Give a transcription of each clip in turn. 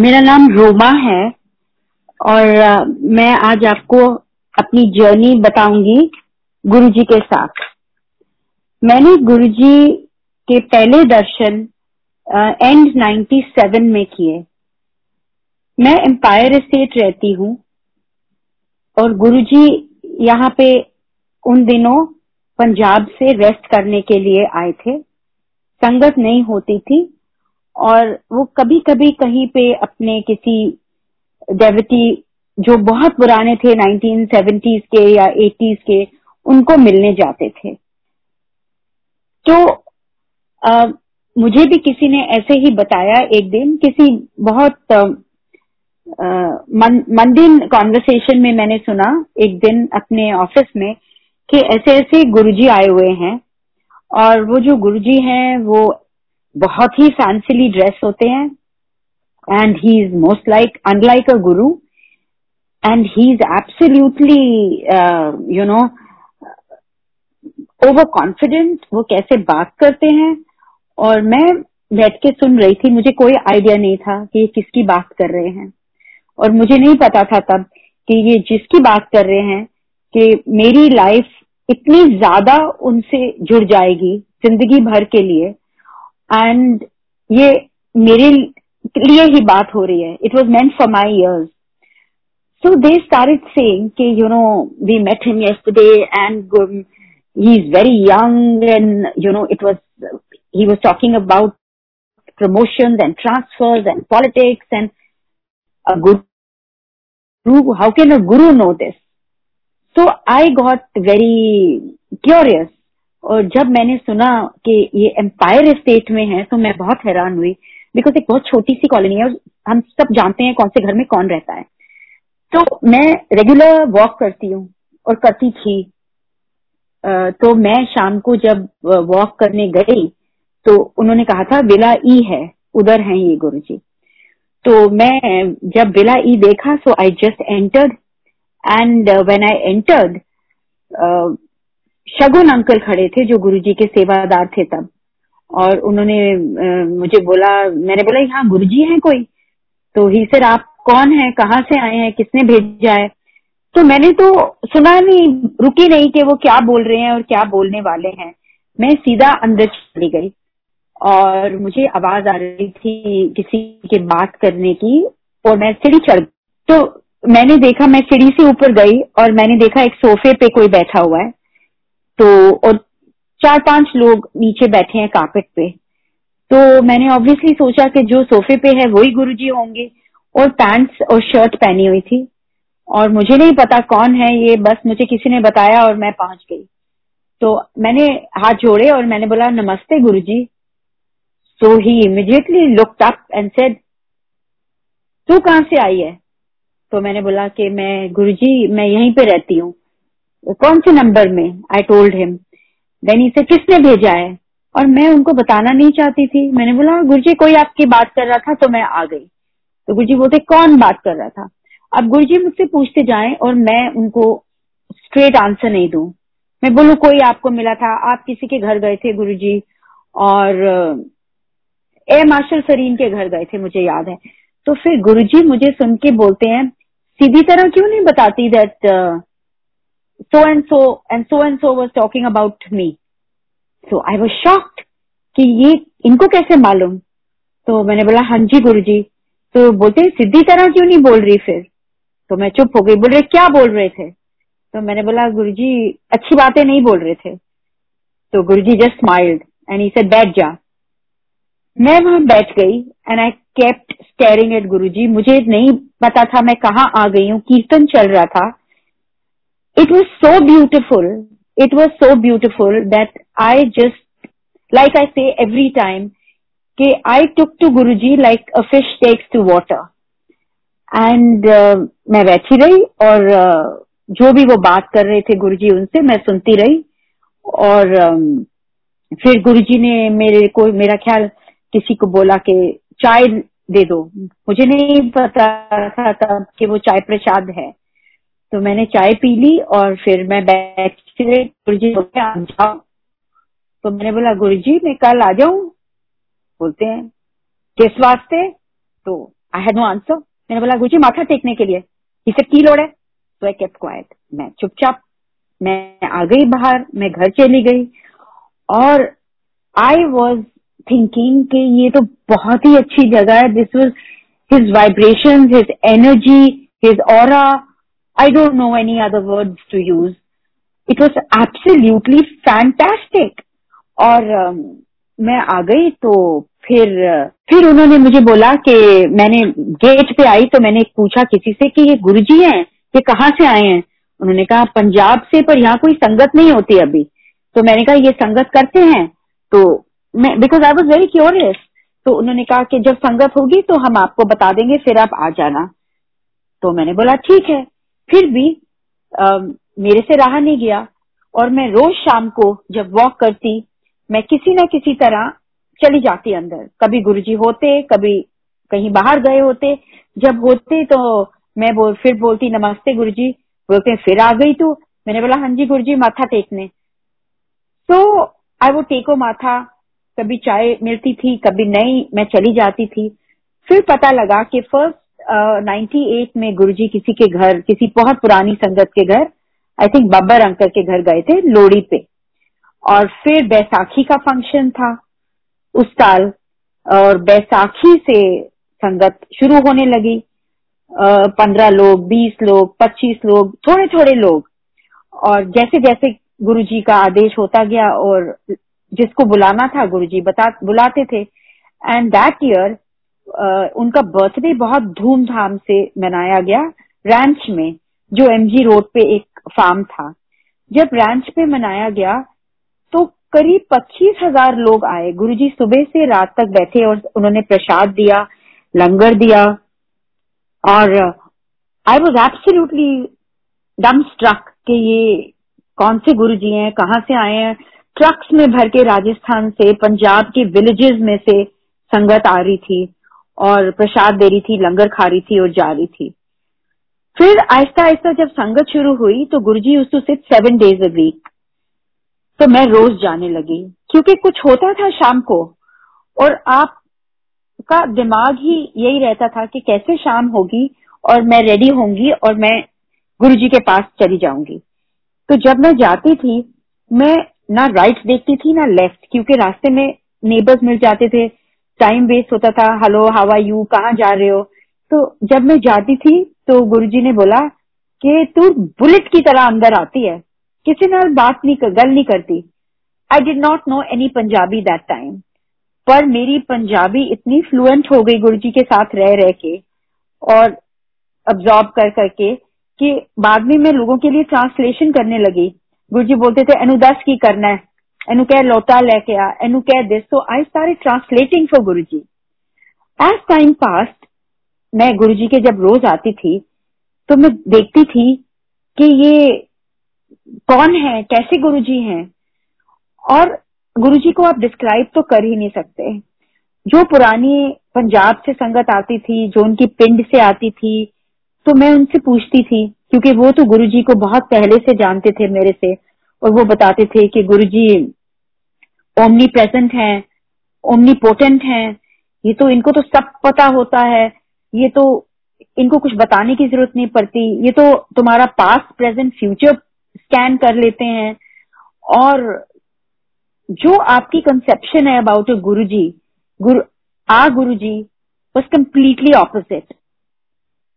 मेरा नाम रोमा है और मैं आज आपको अपनी जर्नी बताऊँगी गुरुजी के साथ। मैंने गुरुजी के पहले दर्शन एंड uh, 97 में किए। मैं एम्पायर स्टेट रहती हूँ और गुरुजी यहाँ पे उन दिनों पंजाब से रेस्ट करने के लिए आए थे। संगत नहीं होती थी और वो कभी कभी कहीं पे अपने किसी डेविटी जो बहुत पुराने थे 1970s के या 80s के उनको मिलने जाते थे। तो आ, मुझे भी किसी ने ऐसे ही बताया एक दिन किसी बहुत मंदिर कॉन्वर्सेशन में मैंने सुना एक दिन अपने ऑफ़िस में कि ऐसे ऐसे गुरुजी आए हुए हैं और वो जो गुरुजी हैं वो बहुत ही फैंसिली ड्रेस होते हैं and he is most like unlike a guru and he is absolutely you know over confident वो कैसे बात करते हैं, और मैं बैठ के सुन रही थी, मुझे कोई आइडिया नहीं था कि ये किसकी बात कर रहे हैं, और मुझे नहीं पता था तब कि ये जिसकी बात कर रहे हैं कि मेरी लाइफ इतनी ज़्यादा उनसे जुड़ जाएगी ज़िंदगी भर के लिए एंड ये मेरे लिए ही बात हो रही है it was meant for my ears so they started saying कि you know we met him yesterday and um, he is very young and you know it was he was talking about promotions and transfers and politics and a guru how can a guru know this so i got very curious और जब मैंने सुना कि ये Empire State में है तो मैं बहुत हैरान हुई। बिकॉज़ एक बहुत छोटी सी कॉलोनी है और हम सब जानते हैं कौन से घर में कौन रहता है। तो मैं रेगुलर वॉक करती हूँ और करती थी। तो मैं शाम को जब वॉक करने गई तो उन्होंने कहा था विला ई है, उधर है ये गुरु जी तो मैं जब विला ई देखा so I just entered and when I entered Shagun uncle खड़े थे जो गुरुजी के सेवादार थे तब। और उन्होंने मुझे बोला, मैंने बोला, यहाँ गुरुजी हैं कोई? तो ही सर, आप कौन है? कहाँ से आए हैं? किसने भेजा है? तो मैंने तो सुना नहीं, रुकी नहीं कि वो क्या बोल रहे हैं और क्या बोलने वाले हैं। मैं सीधा अंदर चली गई और मुझे आवाज़ आ रही थी किसी के बात करने की और मैं सीढ़ी चढ़ गई। तो मैंने देखा, मैं सीढ़ी से ऊपर गई और मैंने देखा एक सोफे पे कोई बैठा हुआ है। तो और चार पाँच लोग नीचे बैठे हैं कारपेट पे। तो मैंने ऑब्वियसली सोचा कि जो सोफे पे है वही गुरुजी होंगे, और पैंट्स और शर्ट पहनी हुई थी। और मुझे नहीं पता कौन है ये, बस मुझे किसी ने बताया और मैं पहुँच गई। तो मैंने हाथ जोड़े और मैंने बोला, नमस्ते Guruji. So he immediately looked up and said तू कहाँ से आई है? तो मैंने बोला कि मैं गुरुजी, मैं यहीं पे रहती हूँ। कौन से नंबर में? आई टोल्ड हिम देन इसे किसने भेजा है? और मैं उनको बताना नहीं चाहती थी। मैंने बोला गुरुजी, कोई आपकी बात कर रहा था तो मैं आ गई। तो गुरुजी बोलते, कौन बात कर रहा था? अब गुरुजी मुझसे पूछते जाएँ और मैं उनको स्ट्रेट आंसर नहीं दू। मैं बोलू, कोई आपको मिला था? आप किसी के घर गए थे गुरुजी? और, ए मार्शल सरीन के घर गए थे, मुझे याद है। तो फिर गुरुजी मुझे सुन के बोलते हैं, सीधी तरह क्यों नहीं बताती that so and so and so and so was talking about me. So I was shocked कि ये इनको कैसे मालूम? तो मैंने बोला हाँ जी गुरु जी तो बोलते सीधी तरह क्यों नहीं बोल रही फिर? तो मैं चुप हो गई। बोल रहे, क्या बोल रहे थे? तो मैंने बोला गुरु जी अच्छी बातें नहीं बोल रहे थे। तो Guru ji just smiled and he said बैठ जा। मैं वहाँ बैठ गई and I kept staring at Guru ji मुझे नहीं पता था मैं कहाँ आ गई हूँ। कीर्तन चल रहा था। It was so beautiful. It was so beautiful that I just, like I say every time, कि I took to Guruji like a fish takes to water. And uh, मैं बैठी रही और uh, जो भी वो बात कर रहे थे गुरुजी उनसे मैं सुनती रही और um, फिर गुरुजी ने मेरे को मेरा ख्याल किसी को बोला कि चाय दे दो मुझे नहीं पता था तब कि वो चाय प्रसाद है तो मैंने चाय पी ली और फिर मैं बैठ के गुरु जाओ। तो मैंने बोला गुरु जी मैं कल आ जाऊँ? बोलते हैं, किस वास्ते? तो आई हैड नो आंसर मैंने बोला, गुरुजी, माथा टेकने के लिए। इसे की लोड़ है? तो आई केप क्वाइट मैं चुपचाप, मैं आ गई बाहर, मैं घर चली गई और आई वॉज़ थिंकिंग कि ये तो बहुत ही अच्छी जगह है। This was his vibration his energy his और I don't know any other words to use it was absolutely fantastic और uh, मैं आ गई तो फिर फिर उन्होंने मुझे बोला कि मैंने गेट पे आई तो मैंने पूछा किसी से कि ये गुरुजी हैं ये कहाँ से आए हैं? उन्होंने कहा पंजाब से पर यहाँ कोई संगत नहीं होती अभी। तो मैंने कहा ये संगत करते हैं? तो मैं because I was very curious तो उन्होंने कहा कि जब संगत होगी तो हम आपको बता देंगे फिर आप आ जाना। तो मैंने बोला ठीक है। फिर भी आ, मेरे से रहा नहीं गया और मैं रोज शाम को जब वॉक करती मैं किसी न किसी तरह चली जाती अंदर। कभी गुरुजी होते कभी कहीं बाहर गए होते। जब होते तो मैं बोल फिर बोलती नमस्ते गुरुजी। बोलते फिर आ गई तू। मैंने बोला हाँ जी गुरुजी माथा टेकने। तो आई वो टेको माथा। कभी चाय मिलती थी कभी नहीं मैं चली जाती थी। फिर पता लगा कि फ़र्स्ट नाइन्टी एट में गुरुजी किसी के घर, किसी बहुत पुरानी संगत के घर आई थिंक बब्बर अंकल के घर गए थे लोड़ी पे। और फिर बैसाखी का फ़ंक्शन था उस साल, और बैसाखी से संगत शुरू होने लगी। पंद्रह लोग, बीस लोग, पच्चीस लोग थोड़े थोड़े लोग। और जैसे जैसे गुरु जी का आदेश होता गया और जिसको बुलाना था गुरु जी बता, बुलाते थे। एंड दैट ईयर उनका बर्थडे बहुत धूमधाम से मनाया गया रैंच में, जो एमजी रोड पे एक फार्म था। जब रैंच पे मनाया गया तो करीब पच्चीस हज़ार लोग आए। गुरुजी सुबह से रात तक बैठे और उन्होंने प्रसाद दिया, लंगर दिया और I was absolutely dumbstruck कि ये कौन से गुरु जी हैं, कहाँ से आए हैं। ट्रक्स में भर के राजस्थान से, पंजाब के विलेजेस में से संगत आ रही थी। और प्रसाद दे रही थी, लंगर खा रही थी और जा रही थी। फिर आहिस्ता आहिस्ता जब संगत शुरू हुई तो Guru ji to sit seven days a week तो मैं रोज जाने लगी। क्योंकि कुछ होता था शाम को, और आप का दिमाग ही यही रहता था कि कैसे शाम होगी, और मैं रेडी होंगी, और मैं गुरु जी के पास चली जाऊँगी। तो जब मैं जाती थी, मैं ना राइट देखती थी, ना लेफ़्ट क्योंकि रास्ते में नेबर्स मिल जाते थे टाइम वेस्ट होता था हेलो हावा यू कहाँ जा रहे हो? तो जब मैं जाती थी तो गुरुजी ने बोला कि तू बुलेट की तरह अंदर आती है। किसी ने बात नहीं गल नहीं करती। I did not know any Punjabi that time पर मेरी पंजाबी इतनी फ्लुएंट हो गई गुरु जी के साथ रह रह के और अब्जॉर्ब कर करके कि बाद में मैं लोगों के लिए ट्रांसलेशन करने लगी। गुरु जी बोलते थे एनु दस की करना है। एनु कह लोटा लेके आ, एनु कह दिस सो आई सारे translating for Guru ji as time past मैं गुरु जी के जब रोज आती थी तो मैं देखती थी कि ये कौन है, कैसे गुरुजी हैं? और गुरुजी को आप डिस्क्राइब तो कर ही नहीं सकते। जो पुरानी पंजाब से संगत आती थी, जो उनकी पिंड से आती थी तो मैं उनसे पूछती थी, क्योंकि वो तो गुरुजी को बहुत पहले से जानते थे मेरे से। और वो बताते थे कि गुरु जी ओमनी प्रेजेंट है ओमनी पोटेंट है, ये तो इनको तो सब पता होता है, ये तो इनको कुछ बताने की ज़रूरत नहीं पड़ती, ये तो तुम्हारा पास्ट प्रेजेंट फ्यूचर स्कैन कर लेते हैं। और जो आपकी कंसेप्शन है अबाउट गुरु जी गुरु, आ Guru ji was completely opposite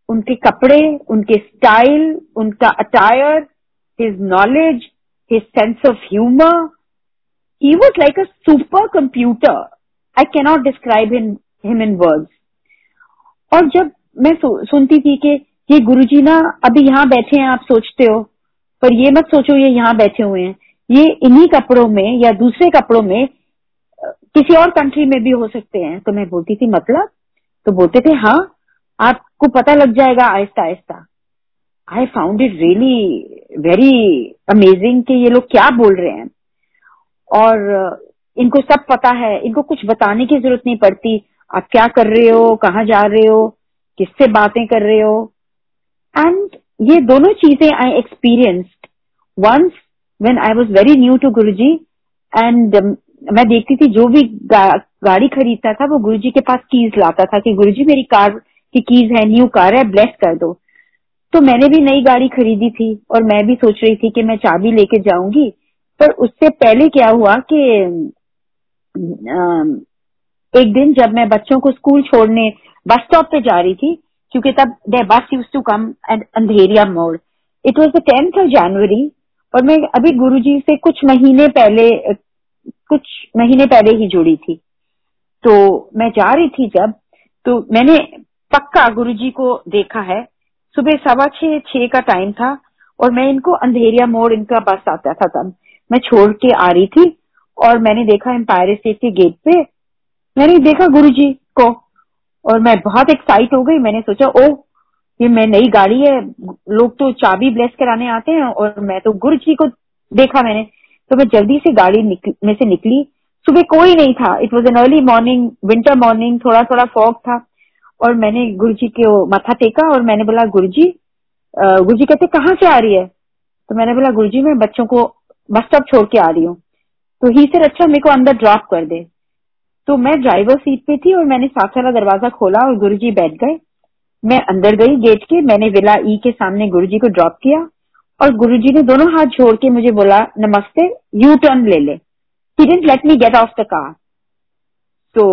उनके कपड़े, उनके स्टाइल उनका attire his knowledge his sense of humour he was like a super computer I cannot describe him in words और जब मैं सुनती थी कि ये गुरुजी ना अभी यहाँ बैठे हैं, आप सोचते हो। पर ये मत सोचो, ये यहाँ बैठे हुए हैं। ये इन्हीं कपड़ों में या दूसरे कपड़ों में किसी और कंट्री में भी हो सकते हैं। तो मैं बोलती थी मतलब? तो बोलते थे हाँ आपको पता लग जाएगा आहिस्ता आहिस्ता I found it really very amazing कि ये लोग क्या बोल रहे हैं। और इनको सब पता है। इनको कुछ बताने की ज़रूरत नहीं पड़ती। आप क्या कर रहे हो? कहाँ जा रहे हो? किससे बातें कर रहे हो? एंड ये दोनों चीज़ें I experienced once when I was very new to Guruji and मैं देखती थी जो भी गा, गाड़ी खरीदता था वो गुरुजी के पास कीज लाता था कि गुरुजी मेरी कार कि कीज है न्यू कार है ब्लेस कर दो। तो मैंने भी नई गाड़ी खरीदी थी और मैं भी सोच रही थी कि मैं चाबी लेके जाऊँगी। पर उससे पहले क्या हुआ कि एक दिन जब मैं बच्चों को स्कूल छोड़ने बस स्टॉप पे जा रही थी, क्योंकि तब दे बस use to come at Andheria Mor. It was the tenth of January और मैं अभी गुरुजी से कुछ महीने पहले, कुछ महीने पहले ही जुड़ी थी। तो मैं जा रही थी जब तो मैंने पक्का गुरुजी को देखा है सुबह सवा छह छह का टाइम था और मैं इनको अंधेरिया मोड़, इनका बस आता था तब। मैं छोड़ के आ रही थी और मैंने देखा एम्पायर स्टेट के गेट पे, मैंने देखा गुरुजी को और मैं बहुत एक्साइट हो गई। मैंने सोचा ओ ये मैं नई गाड़ी है, लोग तो चाबी ब्लेस कराने आते हैं और मैं तो गुरु जी को देखा मैंने। तो मैं जल्दी से गाड़ी में से निकली। सुबह कोई नहीं था। It was an early morning winter morning थोड़ा थोड़ा फॉग था। और मैंने गुरु जी के माथा टेका और मैंने बोला गुरु जी गुरु जी कहते, कहाँ से आ रही है? तो मैंने बोला गुरु जी मैं बच्चों को बस स्टॉप छोड़ के आ रही हूँ। तो ही सर अच्छा मेरे को अंदर ड्रॉप कर दे। तो मैं ड्राइवर सीट पे थी और मैंने साथ वाला दरवाज़ा खोला और गुरु जी बैठ गए। मैं अंदर गई गेट के, मैंने विला ई के सामने गुरु जी को ड्रॉप किया और गुरु जी ने दोनों हाथ छोड़ के मुझे बोला, नमस्ते यू टर्न ले ले। Let me get off the car तो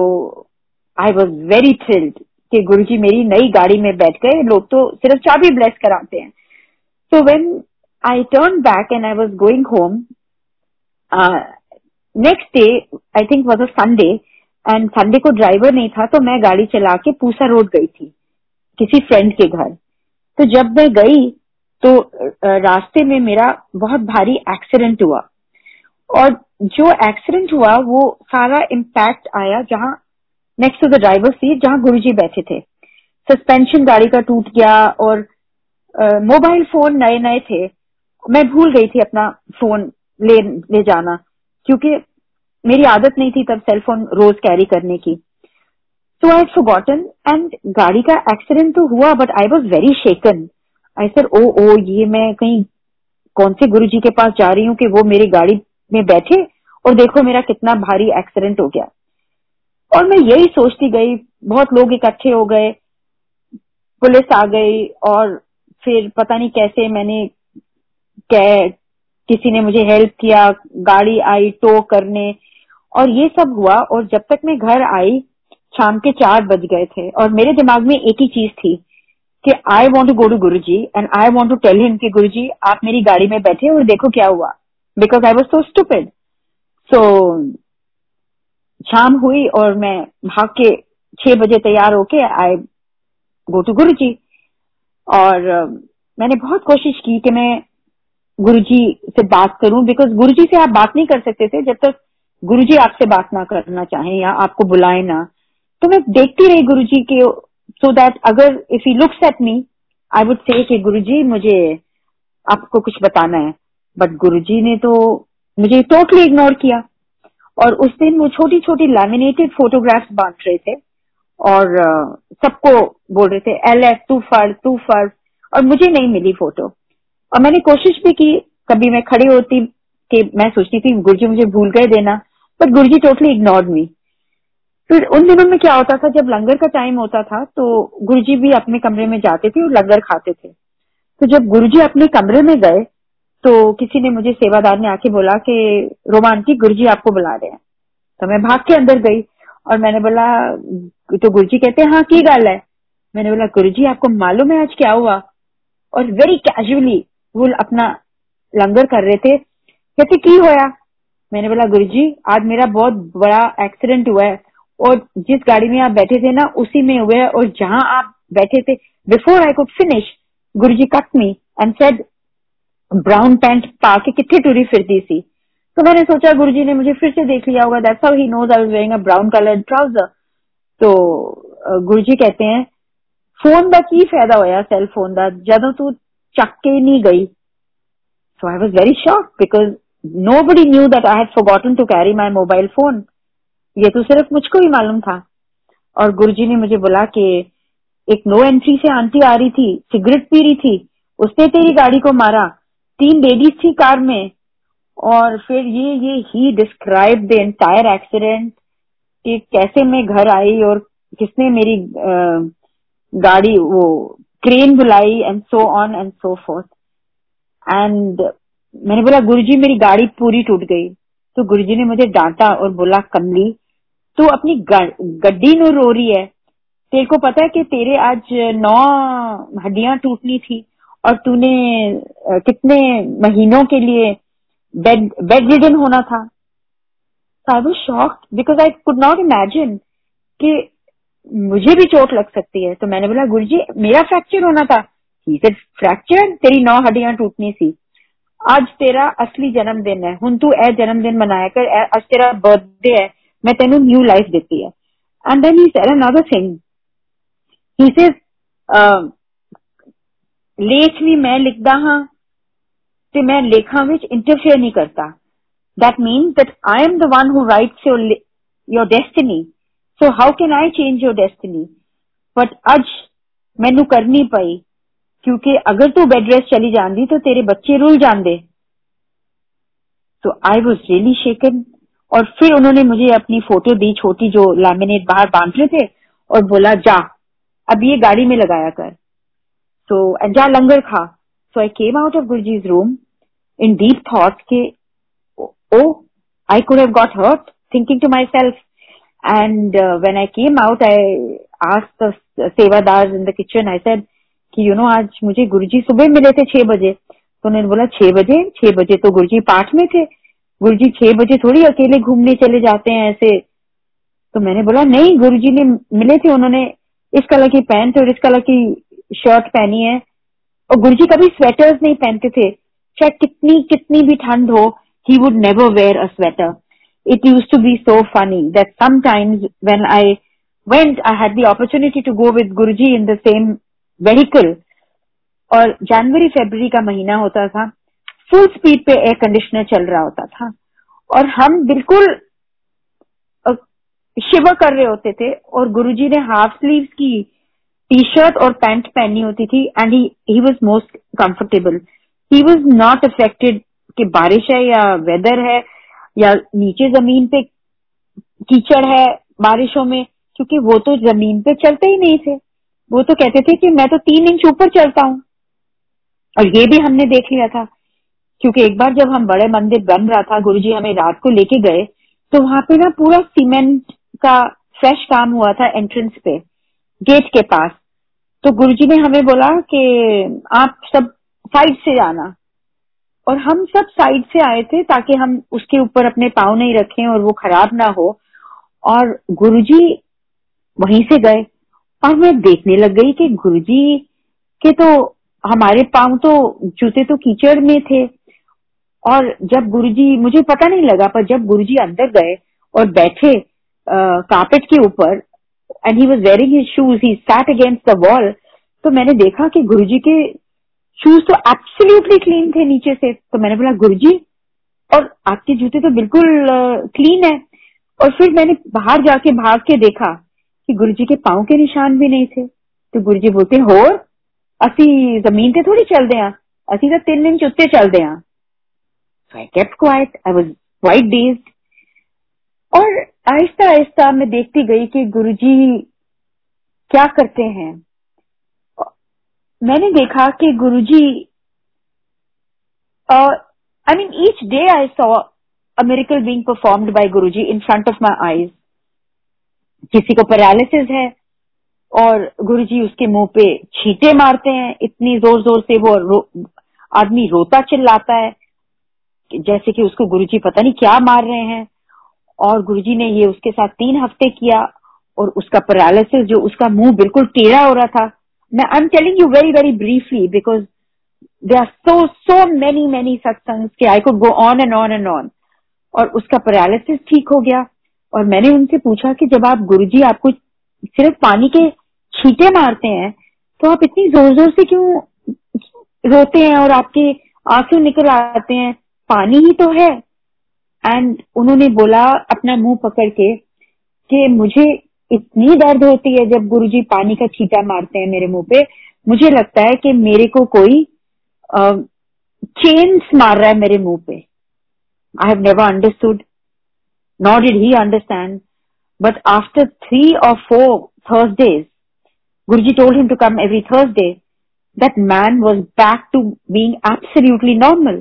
आई वॉज़ वेरी थ्रिल्ड कि गुरुजी मेरी नई गाड़ी में बैठ गए। लोग तो सिर्फ़ चाबी ब्लेस कराते हैं। तो when I turn back and I was going home next day I think was a Sunday and Sunday को ड्राइवर नहीं था तो मैं गाड़ी चला के पूसा रोड गई थी, किसी फ्रेंड के घर। तो जब मैं गई तो रास्ते में मेरा बहुत भारी एक्सीडेंट हुआ। और जो एक्सीडेंट हुआ, वो सारा इम्पैक्ट आया, जहाँ next to the driver seat जहाँ गुरुजी बैठे थे। सस्पेंशन गाड़ी का टूट गया और मोबाइल फ़ोन नए नए थे। मैं भूल गई थी अपना फ़ोन ले ले जाना, क्योंकि मेरी आदत नहीं थी तब सेलफोन रोज कैरी करने की। सो आई फॉरगॉटन एंड गाड़ी का एक्सीडेंट तो हुआ but I was very shaken I sir oh oh, ये मैं कहीं कौन से गुरु जी के पास जा रही हूँ कि वो मेरी गाड़ी में बैठे और देखो मेरा कितना भारी एक्सीडेंट हो गया। और मैं यही सोचती गई, बहुत लोग इकट्ठे हो गए, पुलिस आ गई और फिर पता नहीं कैसे मैंने किसी ने मुझे हेल्प किया, गाड़ी आई, टो करने, और ये सब हुआ और जब तक मैं घर आई, शाम के चार बज गए थे और मेरे दिमाग में एक ही चीज़ थी कि I want to go to Guru ji and I want to tell him कि गुरु जी आप मेरी गाड़ी में बैठे और देखो क्या हुआ because I was so stupid so शाम हुई और मैं भाग के छह बजे तैयार होके आई गो टू गुरु जी और मैंने बहुत कोशिश की कि मैं गुरु जी से बात करूँ बिकॉज़ गुरु जी से आप बात नहीं कर सकते थे, जब तक गुरु जी आपसे बात ना करना चाहें या आपको बुलाए ना। तो मैं देखती रही गुरु जी के सो दैट अगर if he looks at me I would say कि गुरु जी मुझे आपको कुछ बताना है। बट गुरु जी ने तो मुझे टोटली इग्नोर किया। और उस दिन वो छोटी छोटी लैमिनेटेड फोटोग्राफ्स बांट रहे थे और सबको बोल रहे थे एल एफ़ तू फर तू फर और मुझे नहीं मिली फ़ोटो और मैंने कोशिश भी की, कभी मैं खड़ी होती कि मैं सोचती थी, गुरुजी, मुझे भूल गए देना but Guruji totally ignore me फिर उन दिनों में क्या होता था, जब लंगर का टाइम होता था तो गुरुजी भी अपने कमरे में जाते थे और लंगर खाते थे। तो जब गुरुजी अपने कमरे में गए तो किसी ने मुझे सेवादार ने आके बोला कि रोमांटी गुरुजी आपको बुला रहे हैं। तो मैं भाग के अंदर गई और मैंने बोला तो गुरुजी कहते हैं हाँ की गल है? मैंने बोला, गुरुजी, आपको मालूम है आज क्या हुआ? और वेरी कैजुअली वो अपना लंगर कर रहे थे। कहते, की होया? मैंने बोला गुरु आज मेरा बहुत बड़ा एक्सीडेंट हुआ है और जिस गाड़ी में आप बैठे थे ना, उसी में हुआ है और जहाँ आप बैठे थे before I could finish Guru ji cut me and said brown pant पा के कितने टूरी फिरती सी तो मैंने सोचा गुरु जी ने मुझे फिर से देख लिया होगा that's how he knows I was wearing a brown coloured trouser तो गुरु जी कहते हैं फोन का की फायदा होया सेल फोन का ਜਦੋਂ तू ਚੱਕ के नहीं गई So I was very shocked because nobody knew that I had forgotten to carry my mobile phone. ये तो सिर्फ मुझको ही मालूम था और गुरुजी ने मुझे बोला कि एक नो एंट्री से आंटी आ रही थी सिगरेट पी रही थी उसने तेरी गाड़ी को मारा तीन लेडीज़ थी कार में, और फिर ये ये he describe the entire accident कि कैसे मैं घर आई और किसने मेरी गाड़ी, वो क्रेन बुलाई and so on and so forth and मैंने बोला, गुरुजी, मेरी गाड़ी पूरी टूट गई। तो गुरुजी ने मुझे डांटा और बोला, कमली, तू अपनी गड्डी नो रो रही है। तेरे को पता है कि तेरे आज नौ हड्डियाँ टूटनी थी। और तूने कितने महीनों के लिए बेड बेड रिडन होना था? I was shock because I could not imagine कि मुझे भी चोट लग सकती है। तो मैंने बोला गुरु जी मेरा फ्रैक्चर होना था। फ्रैक्चर तेरी नौ हड्डियाँ टूटनी थी। आज तेरा असली जन्मदिन है। हूँ तू ए जन्मदिन मनाया कर। आज तेरा बर्थडे है। मैं तेन न्यू लाइफ देती है। And then he said another thing he says ਲੇਖ ਵੀ ਮੈਂ ਲਿਖਦਾ ਹਾਂ ਤੇ ਮੈਂ ਲੇਖਾਂ ਵਿੱਚ ਇੰਟਰਫੇਅਰ ਨਹੀਂ ਕਰਦਾ that means that I am the one who writes your your destiny. So how can I change your destiny? But ਅੱਜ ਮੈਨੂੰ ਕਰਨੀ ਪਈ क्योंकि अगर तू बेड रेस्ट चली जाती तो तेरे बच्चे रुल जाते तो आई वॉज रियली शेकन और फिर उन्होंने मुझे अपनी फोटो दी छोटी जो लैमिनेट बाहर बांध रहे थे और बोला जा अब ये गाड़ी में लगाया कर सो एंड जा लंगर खा so I came out of Guruji's room in deep thought के, ओ I could have got hurt thinking to myself and when I came out I asked sevadar in the kitchen I said कि you know आज मुझे गुरुजी सुबह मिले थे छह बजे. तो उन्होंने बोला, छह बजे? छह बजे तो गुरुजी पाठ में थे। गुरुजी छह बजे थोड़ी अकेले घूमने चले जाते हैं ऐसे. तो मैंने बोला, नहीं गुरु जी ने मिले थे उन्होंने इस कलर की पैंट और इस कलर की शर्ट पहनी है। और गुरुजी कभी स्वेटर्स नहीं पहनते थे। चाहे कितनी कितनी भी ठंड हो he would never wear a sweater it used to be so funny that sometimes when I went, I had the opportunity to go with Guruji in the same vehicle. और जनवरी फरवरी का महीना होता था। फुल स्पीड पे air conditioner चल रहा होता था। और हम बिल्कुल शिवर कर रहे होते थे। और गुरुजी ने हाफ़ स्लीव्स की टी शर्ट और पैंट पहनी होती थी and he was most comfortable he was not affected कि बारिश है या वेदर है, या नीचे ज़मीन पे कीचड़ है बारिशों में, क्योंकि वो तो ज़मीन पे चलते ही नहीं थे। वो तो कहते थे कि मैं तो तीन इंच ऊपर चलता हूँ। और ये भी हमने देख लिया था, क्योंकि एक बार जब हम बड़े मंदिर बन रहा था, गुरुजी हमें रात को लेके गए तो वहाँ पे ना पूरा सीमेंट का फ्रेश काम हुआ था एंट्रेंस पे गेट के पास। तो गुरुजी ने हमें बोला कि आप सब साइड से जाना। और हम सब साइड से आए थे ताकि हम उसके ऊपर अपने पाव नहीं रखें और वो खराब ना हो। और गुरुजी वहीं से गए। और मैं देखने लग गई कि गुरुजी के तो हमारे पाँव तो जूते तो कीचड़ में थे। और जब गुरुजी, मुझे पता नहीं लगा पर जब गुरुजी अंदर गए और बैठे कारपेट के ऊपर and he was wearing his shoes he sat against the wall तो मैंने देखा कि गुरुजी के शूज़ तो एब्सोल्युटली क्लीन थे नीचे से। तो मैंने बोला, गुरुजी, और आपके जूते तो बिल्कुल क्लीन है। और फिर मैंने बाहर जाके भाग के देखा कि गुरुजी के पाँव के निशान भी नहीं थे। तो गुरुजी बोलते, होर, असी ज़मीन पे थोड़ी चलते हैं। असी तो तीन दिन चुत्ते चलते हैं। I kept quiet I was quite dazed और आहिस्ता आहिस्ता मैं देखती गई कि गुरुजी क्या करते हैं। मैंने देखा कि Guruji I mean each day I saw a miracle being performed by Guruji in front of my eyes किसी को पैरालिसिस है और गुरुजी उसके मुँह पे छींटे मारते हैं। इतनी ज़ोर ज़ोर से वो रो, आदमी रोता चिल्लाता है जैसे कि उसको गुरुजी पता नहीं क्या मार रहे हैं। और गुरुजी ने ये उसके साथ तीन हफ़्ते किया और उसका पैरालिसिस जो उसका मुँह बिल्कुल टेढ़ा हो रहा था। मैं I am telling you very very briefly because they are so so many many satsang I could go on and on and on और उसका पैरालिसिस ठीक हो गया और मैंने उनसे पूछा कि जब आप गुरुजी आपको सिर्फ़ पानी के छीटे मारते हैं तो आप इतनी ज़ोर ज़ोर से क्यों रोते हैं और आपके आँसू निकल आते हैं? पानी ही तो है। एंड उन्होंने बोला अपना मुँह पकड़ के कि मुझे इतनी दर्द होती है जब गुरुजी पानी का छीटा मारते हैं मेरे मुँह पे। मुझे लगता है कि मेरे को कोई चेन्स मार रहा है मेरे मुँह पे। I have never understood not did he understand but after three और four Thursdays Guruji told him to come every Thursday. That man was back to being absolutely normal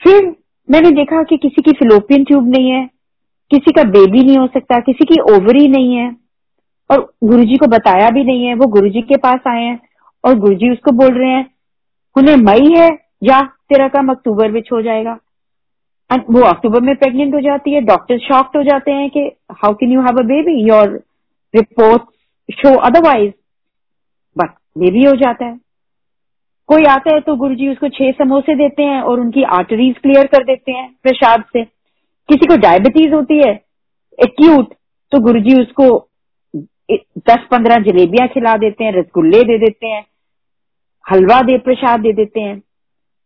फिर मैंने देखा कि किसी की फिलोपियन ट्यूब नहीं है, किसी का बेबी नहीं हो सकता, किसी की ओवरी नहीं है, और गुरुजी को बताया भी नहीं है, वो गुरुजी के पास आए हैं, और गुरुजी उसको बोल रहे हैं, उन्हें मई है, या तेरा काम अक्टूबर में हो जाएगा. एंड वो अक्टूबर में प्रेग्नेंट हो जाती है डॉक्टर शॉक्ट हो जाते हैं कि how can you have a baby your report show otherwise but baby हो जाता है। कोई आता है तो गुरु जी उसको छह समोसे देते हैं और उनकी आर्टरीज क्लियर कर देते हैं प्रसाद से। किसी को डायबिटीज़ होती है एक्यूट तो गुरु जी उसको दस पंद्रह जलेबियाँ खिला देते हैं, रसगुल्ले दे देते हैं, हलवा दे, प्रसाद दे देते हैं।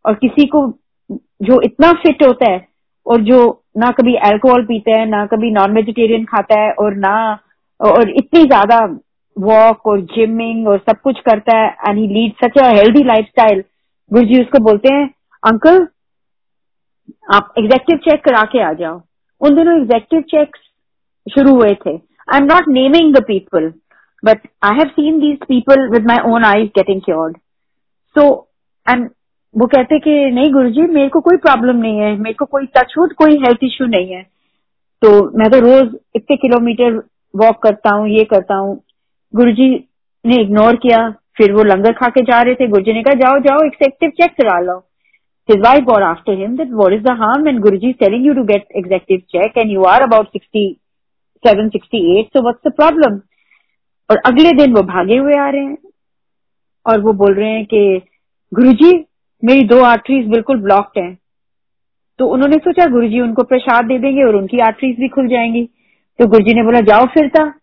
और किसी को जो इतना फिट होता है और जो ना कभी अल्कोहल पीता है, ना कभी नॉन वेजिटेरियन खाता है और ना, और इतनी ज़्यादा वॉक और जिमिंग और सब कुछ करता है and he lead such a healthy lifestyle Guru ji उसको बोलते हैं, अंकल, आप एग्जेक्टिव चेक करा के आ जाओ। उन दोनों एग्जेक्टिव चेक शुरू हुए थे। I am not naming the people but I have seen these people with my own eyes getting cured so and वो कहते कि, नहीं गुरु जी मेरे को कोई प्रॉब्लम नहीं है, मेरे को कोई टच वुड कोई हेल्थ इश्यू नहीं है। तो मैं तो रोज इतने किलोमीटर वॉक करता हूँ, ये करता हूँ। गुरुजी ने इग्नोर किया फिर वो लंगर खा के जा रहे थे। गुरुजी ने कहा जाओ जाओ एक्सेक्टिव चेक करा लो। His wife got after him that what is the harm and Guruji is telling you to get executive check and you are about 67, 68 so what's the problem? और अगले दिन वो भागे हुए आ रहे हैं और वो बोल रहे हैं कि गुरुजी मेरी दो आर्टरीज बिल्कुल ब्लॉक्ड हैं। तो उन्होंने सोचा गुरुजी उनको प्रसाद दे देंगे और उनकी आर्टरीज भी खुल जाएँगी। तो गुरुजी ने बोला जाओ फिरता।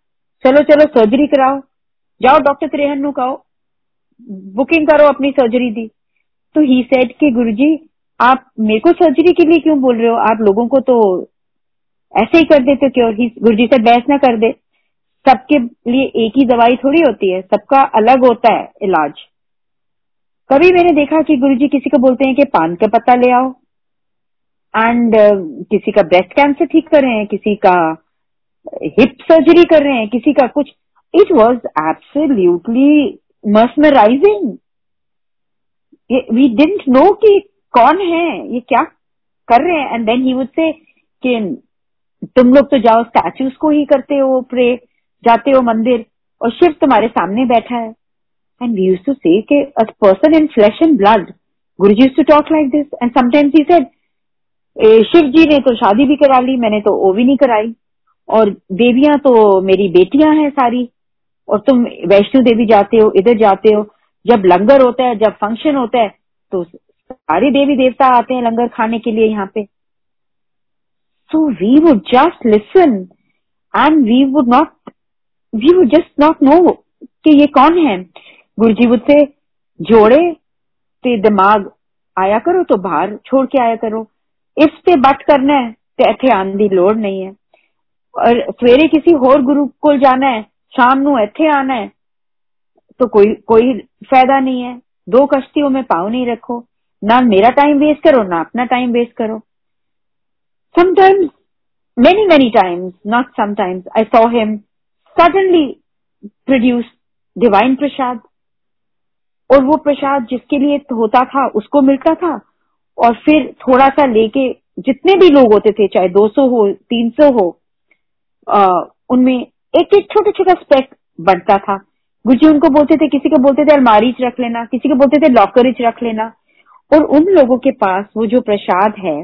चलो चलो सर्जरी कराओ। जाओ डॉक्टर त्रेहन कहो बुकिंग करो अपनी सर्जरी दी। तो ही सेड कि गुरुजी आप मेरे को सर्जरी के लिए क्यों बोल रहे हो? आप लोगों को तो ऐसे ही कर देते क्यों गुरुजी से बहस ना कर दे। सबके लिए एक ही दवाई थोड़ी होती है। सबका अलग होता है इलाज। कभी मैंने देखा कि गुरुजी किसी को बोलते हैं कि पान का पत्ता ले आओ। एंड uh, किसी का ब्रेस्ट कैंसर ठीक कर हैं किसी का हिप सर्जरी कर रहे हैं किसी का कुछ। It was absolutely mesmerising we didn't know कि कौन है ये क्या कर रहे हैं। And then he would say कि तुम लोग तो जाओ स्टैचूज को ही करते हो प्रे जाते हो मंदिर और शिव तुम्हारे सामने बैठा है। And to say that a person in flesh and blood, Guruji used to talk like this. And sometimes he said, Shiv ji ने तो शादी भी करा ली मैंने तो वो भी नहीं कराई। और देवियाँ तो मेरी बेटियाँ हैं सारी, और तुम वैष्णो देवी जाते हो, इधर जाते हो, जब लंगर होता है, जब फ़ंक्शन होता है तो सारे देवी देवता आते हैं लंगर खाने के लिए यहाँ पे। So we would just listen and we would not we would just not know कि ये कौन है। गुरु जी से जोड़े ते दिमाग, आया करो तो बाहर छोड़ के आया करो। इस पे बट करना है तो इथे आने की लोड़ नहीं है। और सवेरे किसी होर गुरु को जाना है, शाम नु इथे आना है तो कोई कोई फ़ायदा नहीं है। दो कश्तियों में पाव नहीं रखो। ना मेरा टाइम वेस्ट करो, ना अपना टाइम वेस्ट करो। Sometimes, many many times, not sometimes, i saw him suddenly produce divine prasad और वो प्रसाद जिसके लिए होता था, उसको मिलता था। और फिर थोड़ा सा लेके जितने भी लोग होते थे, चाहे 200 हो 300 हो उनमें एक एक छोटा छोटा स्पेक बढ़ता था। गुरुजी उनको बोलते थे, किसी को बोलते थे, अलमारी रख लेना, किसी को बोलते थे लॉकर रख लेना। और उन लोगों के पास वो जो प्रसाद है,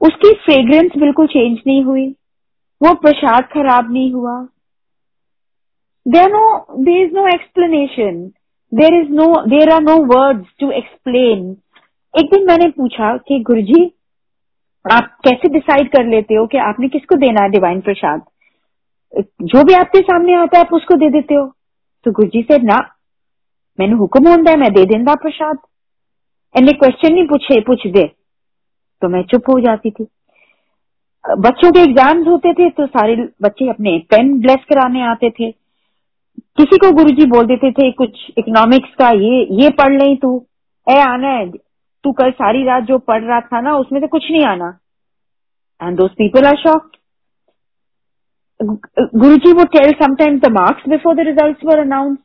उसकी फ्रेग्रेंस बिल्कुल चेंज नहीं हुई। वो प्रसाद खराब नहीं हुआ। There no there is no explanation there is no there are no words to explain एक दिन मैंने पूछा कि गुरुजी आप कैसे डिसाइड कर लेते हो कि आपने किसको देना है डिवाइन प्रसाद? जो भी आपके सामने आता है आप उसको दे देते हो। तो गुरु जी से ना, मैंने हुक्म होता है, मैं दे देंदा प्रसाद. इन्हें क्वेश्चन नहीं पूछे, पूछ दे। तो मैं चुप हो जाती थी। बच्चों के एग्ज़ाम्स होते थे तो सारे बच्चे अपने पेन ब्लेस कराने आते थे। किसी को गुरुजी बोल देते थे, कुछ इकोनॉमिक्स का ये ये पढ़ ले तू। ए आना है तू कल सारी रात जो पढ़ रहा था ना, उसमें से कुछ नहीं आना। And those people are shock Guru ji वो tell sometimes the marks before the result were announce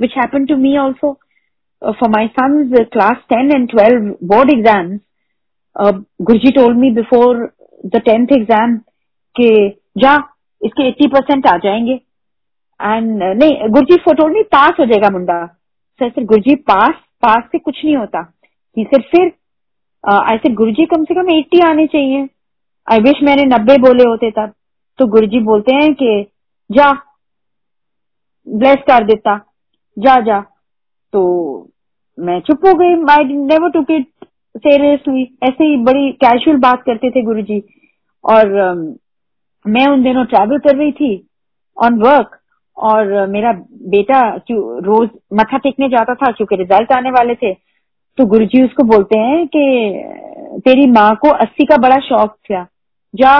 which happen to me also for my son class ten and twelve board exam Guru ji told me before the tenth exam के, जा, इसके eighty percent आ जाएँगे. And uh, नहीं, गुरुजी जी फोटोल pass हो जाएगा मुंडा. Sir sir Guruji, पास पास से कुछ नहीं होता. ही सर फिर ऐसे गुरुजी कम से कम 80 आने चाहिए। आई विश मैंने 90 बोले होते तब। तो गुरुजी बोलते हैं कि जा ब्लेस कर देता। जा जा। तो मैं चुप हो गई। I never took it seriously ऐसे ही बड़ी कैजुअल बात करते थे गुरुजी। और um, मैं उन दिनों ट्रैवल कर रही थी ऑन वर्क और मेरा बेटा रोज मथा टेकने जाता था क्योंकि रिज़ल्ट आने वाले थे। तो गुरु जी उसको बोलते हैं कि, तेरी माँ को अस्सी का बड़ा शौक था। जा,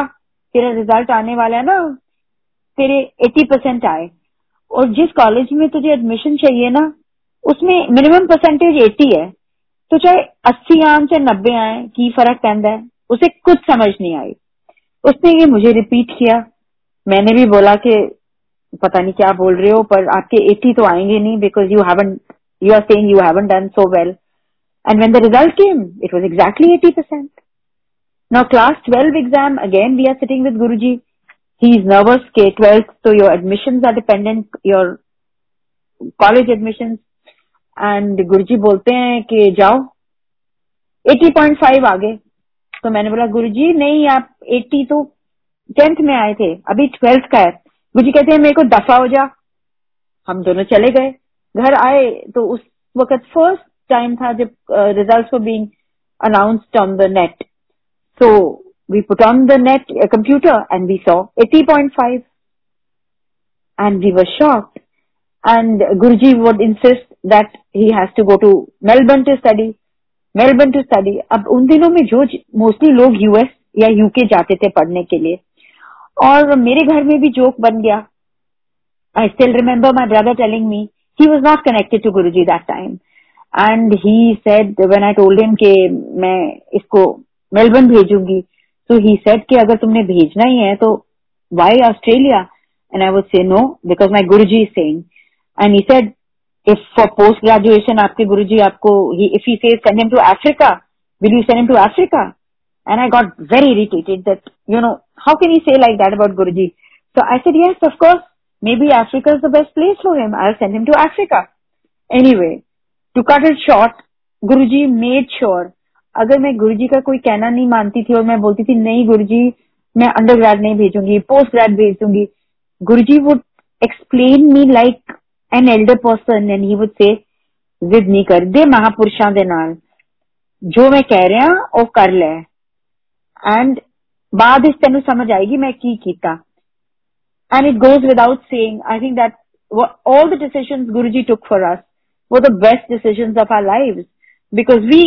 तेरा रिज़ल्ट आने वाला है ना। तेरे एटी परसेंट आए। और जिस कॉलेज में तुझे एडमिशन चाहिए ना, उसमें मिनिमम परसेंटेज एटी है। तो चाहे अस्सी आए चाहे नब्बे आए, की फ़र्क पैदा है, उसे कुछ समझ नहीं आई। उसने ये मुझे रिपीट किया। मैंने भी बोला कि, पता नहीं क्या बोल रहे हो, पर आपके एटी तो आएँगे नहीं because you haven't you are saying you haven't done so well when the result came it was exactly eighty percent Now class 12 exam, again we are sitting with Guruji. He is nervous K 12 so your admissions are dependent, your college admissions. And Guruji बोलते हैं कि जाओ 80.5 आगे तो मैंने बोला गुरुजी नहीं आप 80 तो टेंथ में आए थे अभी ट्वेल्थ का है गुरुजी कहते हैं मेरे को दफ़ा हो जा हम दोनों चले गए घर आए तो उस वक्त फ़र्स्ट टाइम था जब result for being announced on the net So, we put on the net, a computer, and we saw 80.5 and we were shocked. And Guruji would insist that he has to go to Melbourne to study. Melbourne to study अब उन दिनों में जो mostly लोग US या UK जाते थे पढ़ने के लिए। और मेरे घर में भी जोक बन गया। I still remember my brother telling me he was not connected to Guru ji that time and he said when I told him के मैं इसको मेलबर्न भेजूँगी सो ही सेड कि अगर तुमने भेजना ही है तो why Australia and I would say no because my Guru ji saying and he said if for post graduation आपके गुरु जी आपको if he says send to Africa will you send to Africa and I got very irritated that you know how can you say like that about Guru ji so I said yes of course maybe Africa is the best place for him. I'll send him to Africa. Anyway, to cut it short, Guruji made sure. अगर मैं गुरुजी का कोई कहना नहीं मानती थी और मैं बोलती थी नहीं गुरुजी मैं अंडर ग्रेड नहीं भेजूँगी पोस्ट ग्रेड भेज दूँगी Guruji would explain me like an elder person and he would say जिद नहीं कर दे महापुरुषों के नाल। जो मैं कह रहा वो कर ले। एंड बाद इस तेन समझ आएगी मैं की कीता। And it goes without saying I think that all the decisions Guruji took for us. Were the best decisions of our lives because we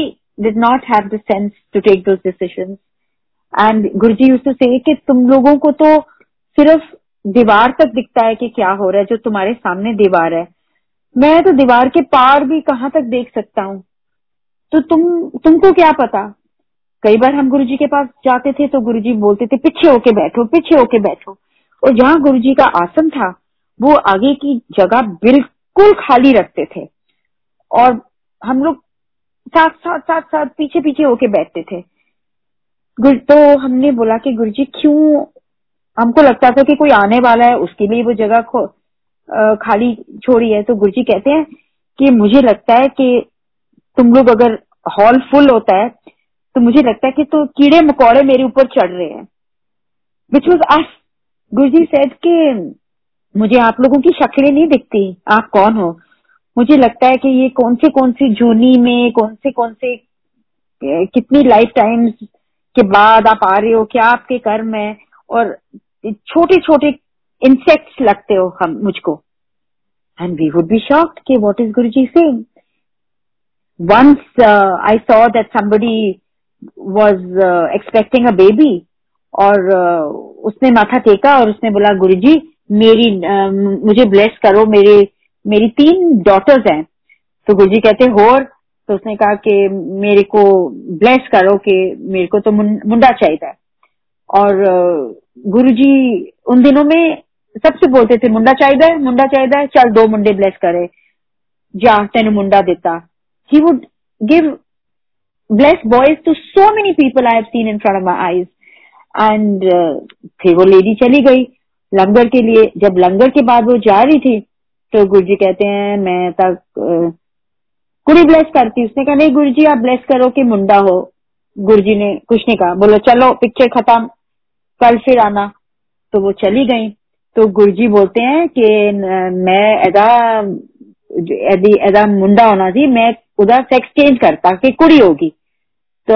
did not have the sense to take those decisions. And Guruji used to say कि तुम लोगों को तो सिर्फ़ दीवार तक दिखता है कि क्या हो रहा है, जो तुम्हारे सामने दीवार है। मैं तो दीवार के पार भी कहाँ तक देख सकता हूँ? तो तुम, तुमको क्या पता? कई बार हम गुरुजी के पास जाते थे तो गुरुजी बोलते थे, पीछे होके बैठो, पीछे होके बैठो। और जहाँ गुरुजी का आसन था, वो आगे की जगह बिल्कुल खाली रखते थे। और हम लोग साथ साथ साथ साथ पीछे पीछे होके बैठते थे। तो हमने बोला कि गुरुजी, क्यों हमको लगता था कि कोई आने वाला है, उसके लिए वो जगह खाली छोड़ी है। तो गुरुजी कहते हैं कि मुझे लगता है कि तुम लोग अगर हॉल फुल होता है तो मुझे लगता है कि तो कीड़े मकोड़े मेरे ऊपर चढ़ रहे हैं। Which was us Guruji said कि मुझे आप लोगों की शक्लें नहीं दिखती। आप कौन हो? मुझे लगता है कि ये कौन से कौन सी जूनी में कौन से कौन से कितनी लाइफ टाइम्स के बाद आप आ रहे हो क्या आपके कर्म है और छोटे छोटे इंसेक्ट्स लगते हो हम मुझको। And we would be shocked कि what is Guru ji saying once I saw that somebody was expecting a baby और uh, उसने माथा टेका और उसने बोला गुरुजी मेरी uh, मुझे ब्लेस करो मेरे मेरी तीन डॉटर्स हैं। तो गुरु जी कहते हो तो उसने कहा कि, मेरे को ब्लेस करो कि मेरे को तो मुंडा चाहिए। और गुरु जी उन दिनों में सबसे बोलते थे, मुंडा चाहिए मुंडा चाहिए, चल दो मुंडे ब्लेस करे। जा, तेन मुंडा देता। He would give bless boys to so many people I in front of my eyes and फिर वो लेडी चली गई। लंगर के लिए, जब लंगर के बाद वो जा रही थी तो गुरु जी कहते हैं, मैं तक कुड़ी ब्लेस करती उसने कहा, नहीं गुरु जी आप ब्लेस करो कि मुंडा हो। गुरु जी ने, कुछ नहीं कहा। बोलो, चलो पिक्चर खत्म, कल फिर आना। तो वो चली गई। तो गुरु जी बोलते हैं कि मैं एदा एदा मुंडा होना थी मैं उधर सेक्स चेंज करता कि कुड़ी होगी। तो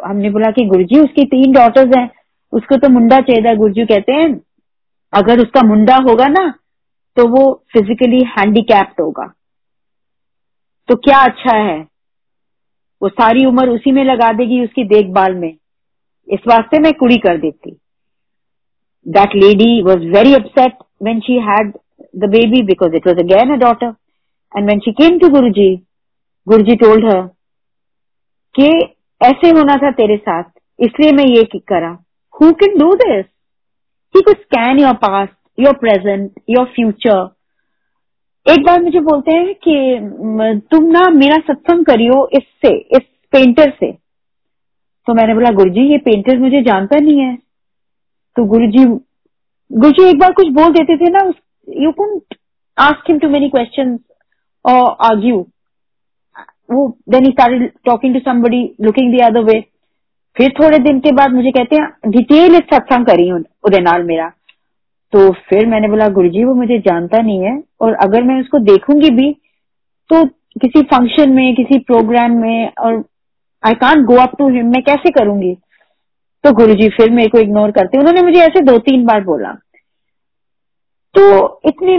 हमने बोला कि गुरु जी उसकी तीन डॉटर्स हैं, उसको तो मुंडा चाहिए गुरु जी कहते हैं, अगर उसका मुंडा होगा ना तो वो फिजिकली हैंडीकैप्ड होगा। तो क्या अच्छा है? वो सारी उम्र उसी में लगा देगी उसकी देखभाल में। इस वास्ते मैं कुड़ी कर देती। That lady was very upset when she had the baby because it was again a daughter and when she came to Guru ji Guru ji told her कि ऐसे होना था तेरे साथ, इसलिए मैं ये करा। Who can do this he could scan your past your present your future एक बार मुझे बोलते हैं कि तुम ना मेरा सत्संग करियो इससे, इस पेंटर से. तो मैंने बोला गुरु जी ये पेंटर मुझे जानता नहीं है। तो गुरुजी गुरुजी एक बार कुछ बोल देते थे ना you can't ask him too many question और आर्ग्यू वो then he started talking to somebody looking the other way फिर थोड़े दिन के बाद मुझे कहते हैं डिटेल सत्संग करी उदय मेरा। तो फिर मैंने बोला, गुरुजी, वो मुझे जानता नहीं है और अगर मैं उसको देखूँगी भी तो किसी फ़ंक्शन में, किसी प्रोग्राम में और I can't go up to him मैं कैसे करूँगी? तो गुरुजी फिर मेरे को इग्नोर करते उन्होंने मुझे ऐसे दो तीन बार बोला। तो इतने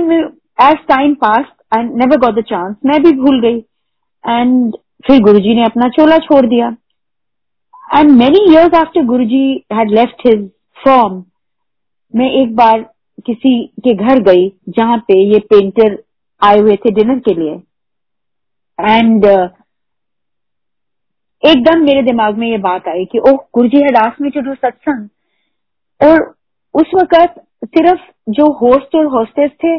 as time pass I never got the chance मैं भी भूल गई। एंड फिर गुरुजी ने अपना चोला छोड़ दिया। And many years after Guruji had left his form मैं एक बार किसी के घर गई जहाँ पे ये पेंटर आए हुए थे डिनर के लिए। एंड uh, एकदम मेरे दिमाग में ये बात आई कि ओह Guruji had asked me to do satsang. और उस वक्त सिर्फ़ जो होस्ट और होस्टेस थे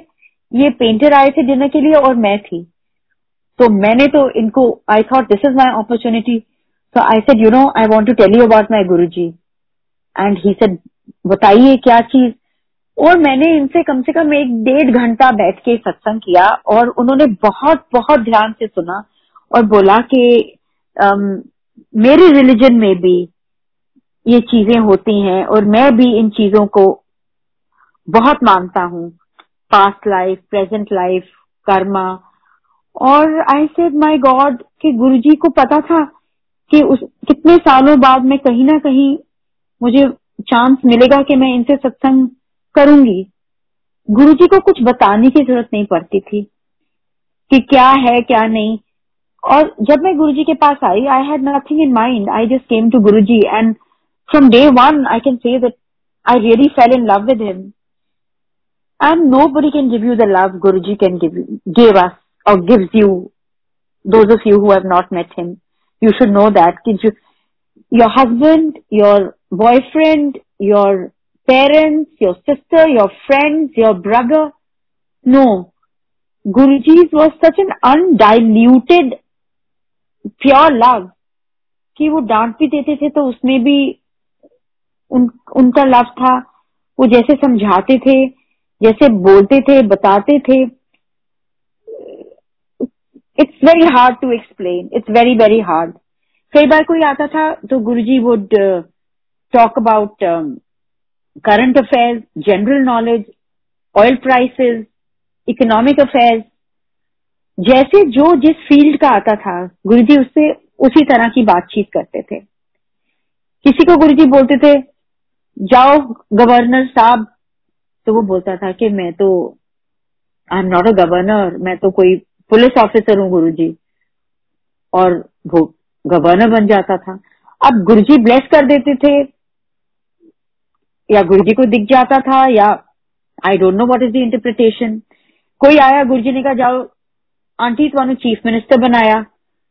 ये पेंटर आए थे डिनर के लिए और मैं थी। तो मैंने तो इनको I thought this is my opportunity so I said you know I want to tell you about my Guru ji and he said बताइए क्या चीज़ और मैंने इनसे कम से कम एक डेढ़ घंटा बैठ के सत्संग किया और उन्होंने बहुत बहुत ध्यान से सुना और बोला कि मेरे रिलीजन में भी ये चीज़ें होती हैं और मैं भी इन चीज़ों को बहुत मानता हूँ। Past life present life karma और आई सेड माय गॉड कि गुरुजी को पता था कि उस, कितने सालों बाद में कहीं ना कहीं मुझे चांस मिलेगा कि मैं इनसे सत्संग करूँगी। गुरु जी को कुछ बताने की ज़रूरत नहीं पड़ती थी कि क्या है, क्या नहीं। और जब मैं गुरु जी के पास आई I had nothing in mind I just came to Guru ji and from day one I can say that I really fell in love with him and nobody can give you the love Guru ji can give give us और gives you those of you who not met him you should know that that. Your husband, your boyfriend, your parents, your sister, your friends, your brother. No. Guruji's was such an undiluted, pure love. कि वो डांट भी देते थे तो उसमें भी उन, उनका लव था। वो जैसे समझाते थे जैसे बोलते थे बताते थे। It's very hard to explain it's very very hard कई बार कोई आता था तो Guruji would talk about current affairs, general knowledge, oil prices, economic affairs जैसे जो जिस फ़ील्ड का आता था गुरुजी उससे उसी तरह की बातचीत करते थे। किसी को गुरुजी बोलते थे जाओ गवर्नर साहब तो वो बोलता था कि मैं तो I am not a governor मैं तो कोई पुलिस ऑफिसर हूँ गुरु जी। और वो गवर्नर बन जाता था। अब गुरुजी ब्लेस कर देते थे या गुरु जी को दिख जाता था या I don't know what is the interpretation कोई आया गुरु जी ने कहा, जाओ, आंटी थानू चीफ मिनिस्टर बनाया.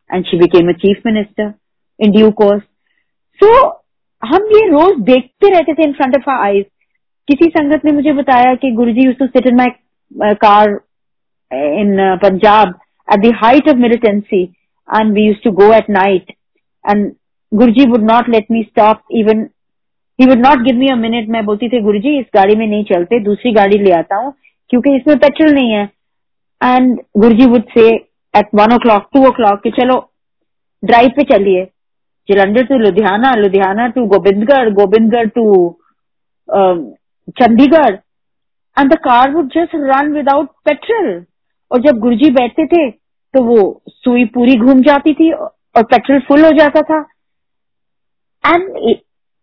And she became a chief minister in due course so हम ये रोज देखते रहते थे in front of our eyes किसी संगत ने मुझे बताया कि Guruji used to sit in my car in Punjab at the of militancy and and use to go at night and and Guruji would not let me stop even he would not give me a minute. मैं बोलती थी, गुरुजी, इस गाड़ी में नहीं चलते, दूसरी गाड़ी ले आता हूँ, क्योंकि इसमें पेट्रोल नहीं है। And Guruji would say at one o'clock two o'clock कि चलो ड्राइव पे चलिए। Jalandhar to Ludhiana Ludhiana to Gobindgarh Gobindgarh to Chandigarh. And the car would just run without petrol और जब गुरुजी बैठते थे तो वो सुई पूरी घूम जाती थी और पेट्रोल फुल हो जाता था। And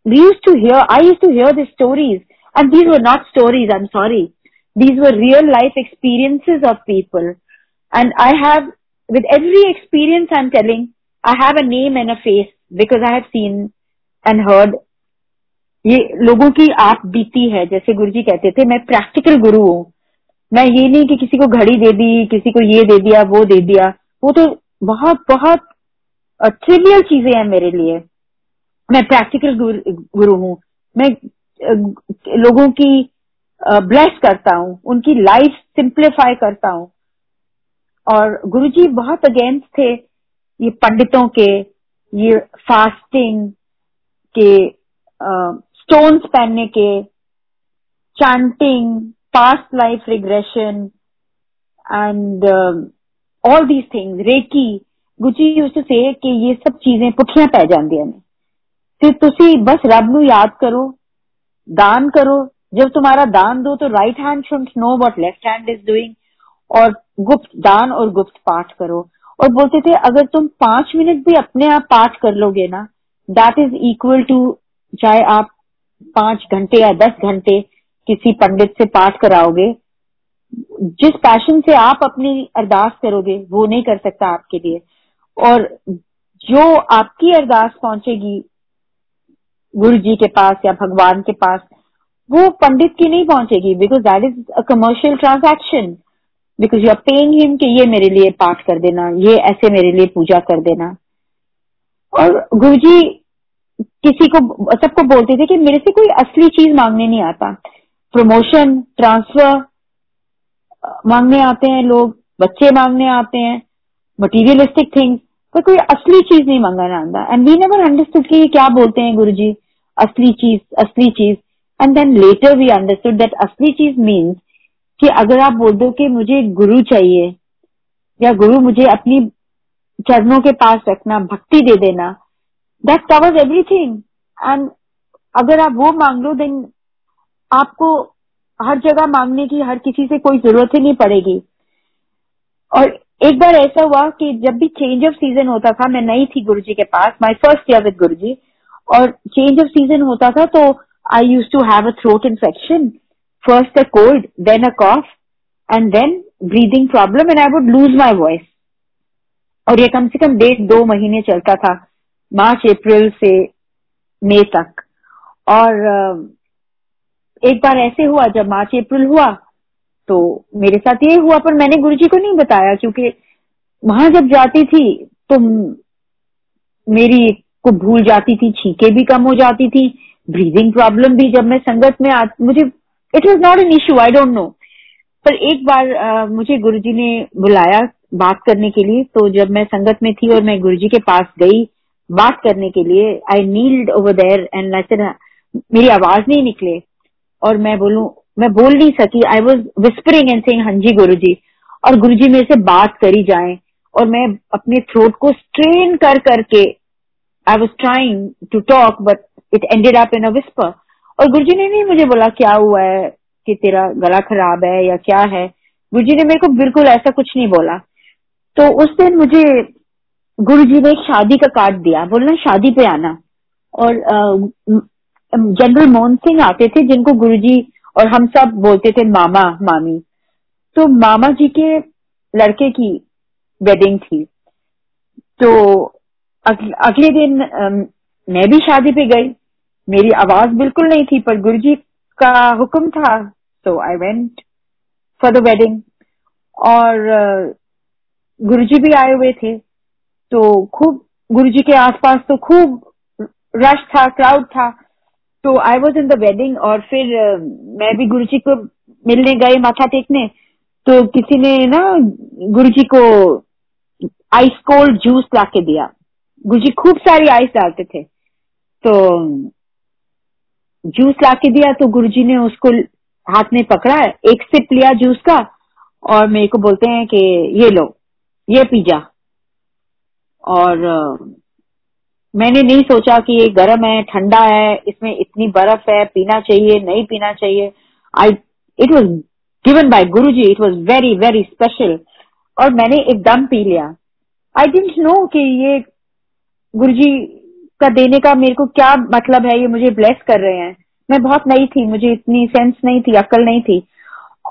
we use to hear I use to hear the stories and these were not stories I am sorry these were real life experiences of people and I with every experience I'm telling, I have a name and a face because I have seen and heard. ये लोगों की आप बीती है जैसे गुरुजी कहते थे मैं प्रैक्टिकल गुरु हूँ। मैं ये नहीं कि किसी को घड़ी दे दी किसी को ये दे दिया वो दे दिया। वो तो बहुत बहुत ट्रिवियल चीज़ें हैं मेरे लिए। मैं प्रैक्टिकल गुरु हूँ। मैं लोगों की ब्लेस करता हूँ। उनकी लाइफ सिंप्लीफाई करता हूँ। और गुरुजी बहुत अगेंस्ट थे ये पंडितों के, ये फास्टिंग के स्टोन्स पहनने के chanting past life regression and all these thing reiki Guru ji उससे कि ये सब चीज़ें पुठिया पै जाती ਤੇ ਤੁਸੀਂ ਬਸ ਰੱਬ ਨੂੰ ਯਾਦ ਕਰੋ दान करो जब तुम्हारा दान दो तो right hand should know what left hand is doing और गुप्त दान और गुप्त पाठ करो और बोलते थे अगर तुम पांच मिनट भी अपने आप पाठ कर लोगे ना दैट इज इक्वल टू चाहे आप पांच घंटे या दस घंटे किसी पंडित से पाठ कराओगे जिस पैशन से आप अपनी अरदास करोगे वो नहीं कर सकता आपके लिए और जो आपकी अरदास पहुंचेगी गुरु जी के पास या भगवान के पास, वो पंडित की नहीं पहुंचेगी because that is a commercial transaction because you are paying him कि ये मेरे लिए पाठ कर देना, ये ऐसे मेरे लिए पूजा कर देना। और गुरु जी किसी को, सबको बोलते थे कि मेरे से कोई असली चीज़ मांगने नहीं आता। प्रमोशन ट्रांसफ़र मांगने आते हैं लोग, बच्चे मांगने आते हैं मटीरियलिस्टिक थिंग्स पर कोई असली चीज़ नहीं मांगना आता एंड वी नेवर अंडरस्टूड कि ये क्या बोलते हैं गुरु जी असली चीज़ असली चीज़. And then later we understood that असली चीज़ मीन्स कि अगर आप बोल दो कि मुझे गुरु चाहिए, या गुरु मुझे अपनी चरणों के पास रखना, भक्ति दे देना दैट कवर्स एवरीथिंग एंड अगर आप वो मांग लो देन आपको हर जगह मांगने की, हर किसी से कोई ज़रूरत ही नहीं पड़ेगी. और एक बार ऐसा हुआ कि जब भी चेंज ऑफ़ सीज़न होता था, मैं नई थी गुरुजी के पास my first year with Guruji और चेंज ऑफ़ सीज़न होता था तो I use to have a throat infection first a cold then a cough and then breathing problem and I would lose my voice और ये कम से कम डेढ़ दो महीने चलता था, मार्च, अप्रैल से मई तक। और एक बार ऐसे हुआ, जब मार्च, अप्रैल हुआ तो मेरे साथ ये हुआ, पर मैंने गुरुजी को नहीं बताया, क्योंकि वहाँ जब जाती थी तो मेरी को भूल जाती थी छीके भी कम हो जाती थी ब्रीदिंग प्रॉब्लम भी जब मैं संगत में आ मुझे it was not an issue I don't know पर एक बार आ, मुझे गुरुजी ने बुलाया बात करने के लिए तो जब मैं संगत में थी और मैं गुरुजी के पास गई बात करने के लिए I kneeled over there and मेरी आवाज़ नहीं निकले. और मैं बोलू मैं बोल नहीं सकी I was whispering and saying हाँ जी गुरु जी और गुरु जी मेरे से बात करी जाए और मैं अपने थ्रोट को स्ट्रेन कर करके I was trying to talk but it ended up in a whisper और गुरु ने नहीं मुझे बोला, क्या हुआ है? कि तेरा गला खराब है या क्या है? गुरु ने मेरे को बिल्कुल ऐसा कुछ नहीं बोला। तो उस दिन मुझे गुरु ने एक शादी का कार्ड दिया। बोलना, शादी पे आना। और जनरल मोहन सिंह आते थे, जिनको गुरुजी और हम सब बोलते थे मामा, मामी। तो मामा जी के लड़के की वेडिंग थी। तो अगले दिन मैं भी शादी पे गई। मेरी आवाज़ बिल्कुल नहीं थी, पर गुरुजी का हुक्म था। तो I went for the wedding और गुरुजी भी आए हुए थे। तो खूब, गुरुजी के आसपास तो खूब रश था क्राउड था। तो I was in the wedding और फिर मैं भी गुरु जी को मिलने गए माथा टेकने। तो किसी ने ना गुरु जी को आइस कोल्ड जूस ला के दिया। गुरु जी खूब सारी आइस डालते थे। तो जूस ला के दिया तो गुरु जी ने उसको हाथ में पकड़ा, एक सिप लिया जूस का और मेरे को बोलते हैं कि ये लो, ये पी जा और मैंने नहीं सोचा कि ये गर्म है, ठंडा है, इसमें इतनी बर्फ़ है, पीना चाहिए, नहीं पीना चाहिए। I it was given by Guru ji it was very very special और मैंने एकदम पी लिया। आई डेंट नो कि ये गुरु जी का देने का मेरे को क्या मतलब है? ये मुझे ब्लेस कर रहे हैं। मैं बहुत नई थी, मुझे इतनी सेंस नहीं थी अकल नहीं थी।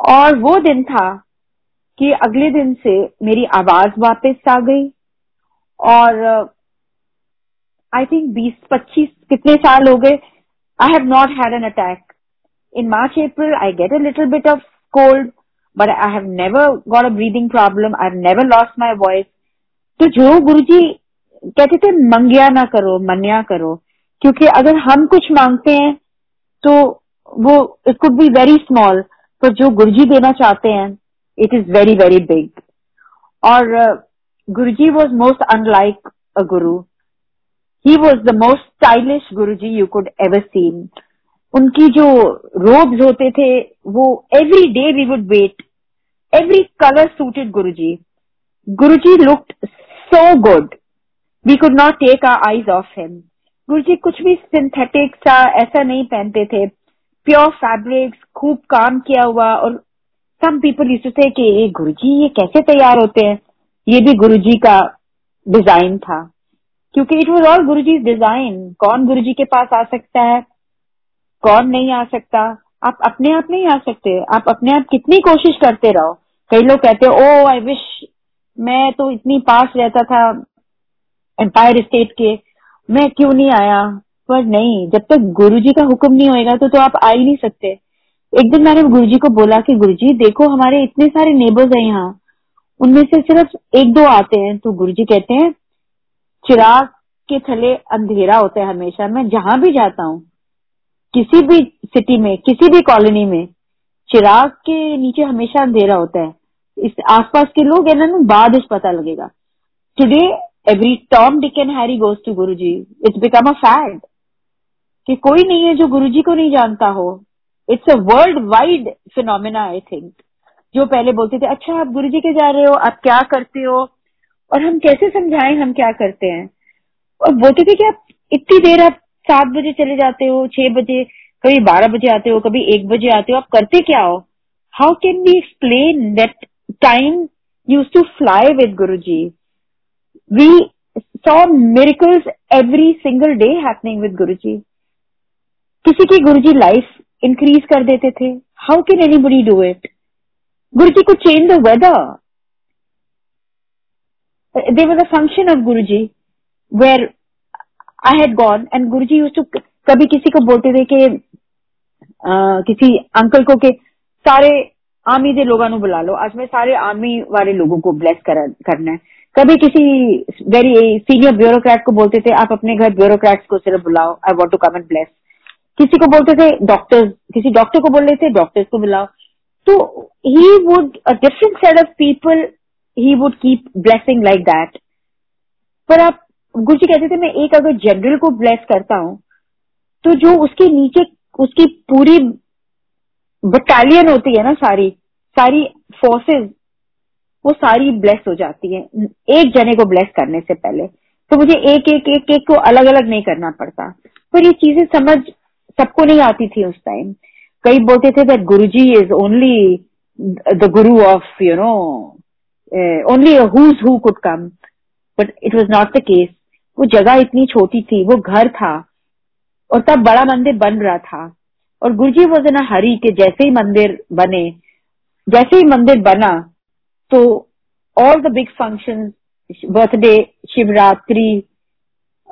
और वो दिन था कि अगले दिन से मेरी आवाज़ वापस आ गई। और आई थिंक बीस, पच्चीस कितने साल हो गए। I have not had an attack in March April I get a little bit of cold but I have never got a breathing problem I have never lost my voice तो जो गुरु जी कहते थे, मंगिया ना करो, मनिया करो। क्योंकि अगर हम कुछ मांगते हैं तो वो it could be very small पर जो गुरु जी देना चाहते हैं it is very very big और Guru ji was most unlike a guru he was the most stylish Guru ji you could ever seen उनकी जो रोब्स होते थे, वो every day we would wait every colour suited Guru ji Guru ji looked so good we could not take our eyes off him Guru ji कुछ भी synthetic सा ऐसा नहीं पहनते थे। प्योर फैब्रिक्स खूब काम किया हुआ और some people use to say कि ये गुरु जी ये कैसे तैयार होते हैं? ये भी गुरु जी का डिज़ाइन था। क्योंकि it was all Guru ji design कौन गुरु जी के पास आ सकता है? कौन नहीं आ सकता? आप अपने आप नहीं आ सकते। आप अपने आप कितनी कोशिश करते रहो। कई लोग कहते ओ आई विश मैं तो इतनी पास रहता था। एम्पायर स्टेट के, मैं क्यों नहीं आया? पर नहीं, जब तक गुरु जी का हुक्म नहीं होएगा तो तो आप आ ही नहीं सकते। एक दिन मैंने गुरु जी को बोला कि गुरु जी देखो हमारे इतने सारे नेबर्स हैं यहाँ। उनमें से सिर्फ़ एक दो आते हैं। तो गुरु जी कहते हैं, चिराग के थले अंधेरा होता है हमेशा। मैं जहाँ भी जाता हूँ, किसी भी सिटी में, किसी भी कॉलोनी में, चिराग के नीचे हमेशा अंधेरा होता है। इस आसपास के लोग है ना बाद पता लगेगा। Today every Tom Dick and Harry goes to guru ji it's become a fad कि कोई नहीं है जो गुरु जी को नहीं जानता हो। It's a world wide phenomena I think जो पहले बोलते थे अच्छा आप गुरु जी के जा रहे हो, आप क्या करते हो? और हम कैसे समझाएँ, हम क्या करते हैं? और बोलते थे कि आप इतनी देर आप सात बजे चले जाते हो, छह बजे, कभी बारह बजे आते हो, कभी एक बजे आते हो, आप करते क्या हो? How can be explain that time use to fly with Guru ji saw miracles every single day happening with Guru ji किसी की गुरु जी लाइफ इंक्रीज कर देते थे। How can anybody do it Guru ji को change the weather there was a function of Guruji where I had gone and Guruji used to कभी किसी को बोलते थे कि किसी अंकल को के सारे आर्मी के लोगों बुला लो। आज मैं सारे आर्मी वाले लोगों को ब्लेस कर, करना है। कभी किसी वेरी सीनियर ब्यूरोक्रेट को बोलते थे, आप अपने घर ब्यूरोक्रेट्स को सिर्फ़ बुलाओ I want to come and bless किसी को बोलते थे डॉक्टर्स किसी डॉक्टर को बोल रहे थे डॉक्टर्स को बुलाओ. तो he would a different set of people he would keep blessing like that पर आप गुरु जी कहते थे, मैं एक अगर जनरल को ब्लेस करता हूँ तो जो उसके नीचे, उसकी पूरी बटालियन होती है ना सारी सारी फोर्सेस वो सारी ब्लेस हो जाती है। एक जने को ब्लेस करने से पहले। तो मुझे एक एक एक एक को अलग अलग नहीं करना पड़ता। पर ये चीज़ें समझ सबको नहीं आती थी उस टाइम कई बोलते थे that Guruji is only the guru of you know only whose who could come but it was not the case वो जगह इतनी छोटी थी, वो घर था। और तब बड़ा मंदिर बन रहा था। और गुरुजी वॉज़ इन हरी के जैसे ही मंदिर बने, जैसे ही मंदिर बना तो all the big function birthday Shivratri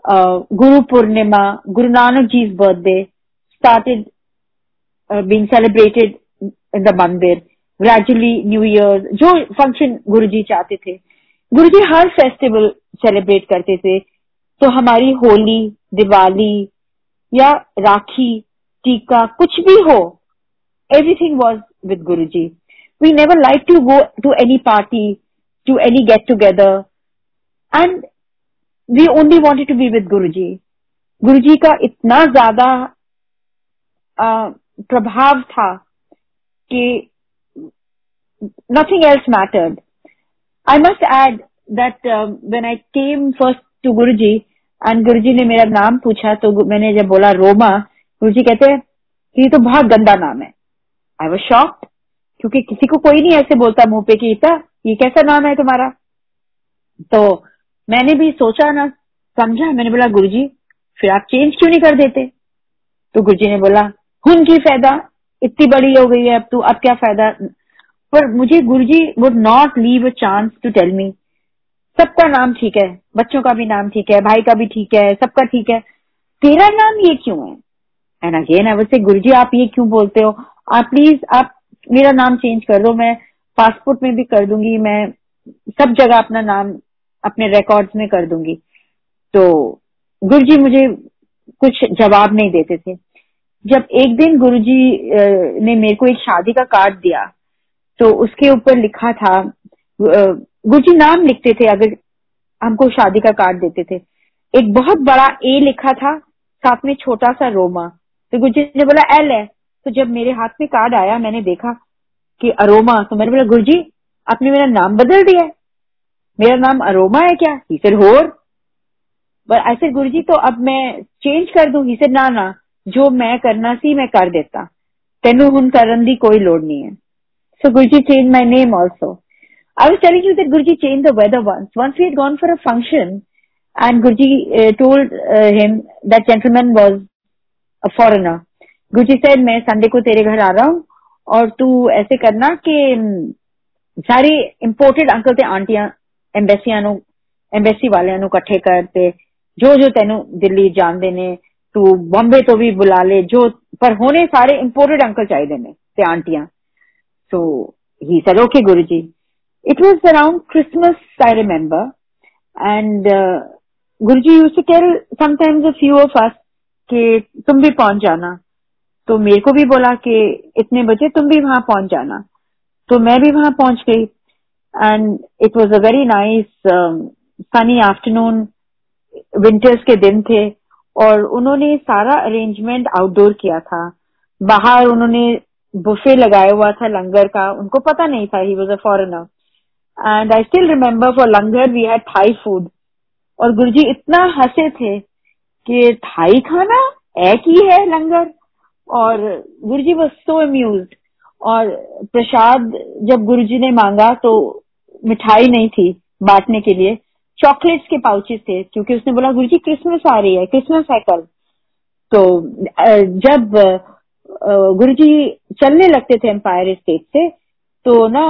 Guru Purnima Guru Nanak ji birthday started being celebrated in the mandir gradually new year जो फ़ंक्शन गुरु जी चाहते थे। गुरु जी हर फेस्टिवल सेलिब्रेट करते थे। तो हमारी होली, दिवाली या राखी, टीका, कुछ भी हो everything was with Guru ji never like to go to any party to any get together and we only wanted to be with Guru ji Guru जी का इतना ज़्यादा प्रभाव था कि nothing else mattered. I must add that uh, when I came first to Guruji and Guruji ने मेरा नाम पूछा तो मैंने जब बोला रोमा गुरुजी कहते ये तो बहुत गंदा नाम है आई वॉज़ शॉक्ड क्योंकि किसी को कोई नहीं ऐसे बोलता मुँह पे कि, इता, ये कैसा नाम है तुम्हारा? तो मैंने भी सोचा ना, समझा? मैंने बोला, गुरुजी, फिर आप चेंज क्यों नहीं कर देते? तो गुरुजी ने बोला हुन की फ़ायदा इतनी बड़ी हो गई है, अब तू, अब क्या फ़ायदा? पर मुझे Guruji would not leave a chance to tell me सबका नाम ठीक है, बच्चों का भी नाम ठीक है, भाई का भी ठीक है, सबका ठीक है। तेरा नाम ये क्यों है? And again I say Guru ji आप ये क्यों बोलते हो? आप प्लीज़ आप मेरा नाम चेंज कर दो, मैं पासपोर्ट में भी कर दूँगी, मैं सब जगह अपना नाम अपने रिकॉर्ड्स में कर दूँगी। तो गुरु जी मुझे कुछ जवाब नहीं देते थे। जब एक दिन गुरुजी ने मेरे को एक शादी का कार्ड दिया तो उसके ऊपर लिखा था गुरु जी नाम लिखते थे, अगर हमको शादी का कार्ड देते थे। एक बहुत बड़ा ए लिखा था, साथ में छोटा सा रोमा। तो गुरुजी ने बोला एल है। तो जब मेरे हाथ में कार्ड आया, मैंने देखा कि अरोमा तो मैंने बोला, गुरुजी, आपने मेरा नाम बदल दिया मेरा नाम अरोमा है क्या? ही फिर होर ऐसे गुरुजी तो अब मैं चेंज कर दू? ही सर ना ना, जो मैं करना सी, मैं कर देता। तेन हूँ करन दी कोई लोड़ नहीं है. So Guruji change my name also I was telling you that Guruji change the weather once once we gone for a function and Guruji told him that gentleman was a foreigner Guruji said मैं Sunday को तेरे घर आ रहा हूँ और तू ऐसे करना कि सारे इम्पोर्टेड अंकल ते आंटियाँ एम्बेसिया एम्बेसी वाले कट्ठे करते जो जो तेन दिल्ली जानते ने तू बॉम्बे तो भी बुला ले। जो, पर होने सारे इम्पोर्टेड अंकल चाहिए ने, ते आंटियाँ so he said okay Guruji it was around Christmas I remember and Guruji used to tell sometimes a few of us कि, तुम भी पहुँच जाना। तो मेरे को भी बोला कि इतने बजे तुम भी वहाँ पहुँच जाना। तो मैं भी वहाँ पहुँच गई। And it was a very nice sunny afternoon winters के दिन थे, और उन्होंने सारा अरेंजमेंट आउटडोर किया था। बाहर उन्होंने बुफे लगाया हुआ था लंगर का। उनको पता नहीं था he was a foreigner and I still remember for langar we had Thai food और गुरुजी इतना हंसे थे कि थाई खाना एक ही है लंगर। और गुरुजी वॉज़ सो अम्यूज और प्रसाद जब गुरुजी ने मांगा तो मिठाई नहीं थी बांटने के लिए चॉकलेट्स के पाउचेस थे, क्योंकि उसने बोला गुरु जी क्रिसमस आ रही है क्रिसमस है कल. तो जब गुरु जी चलने लगते थे एम्पायर स्टेट से तो ना,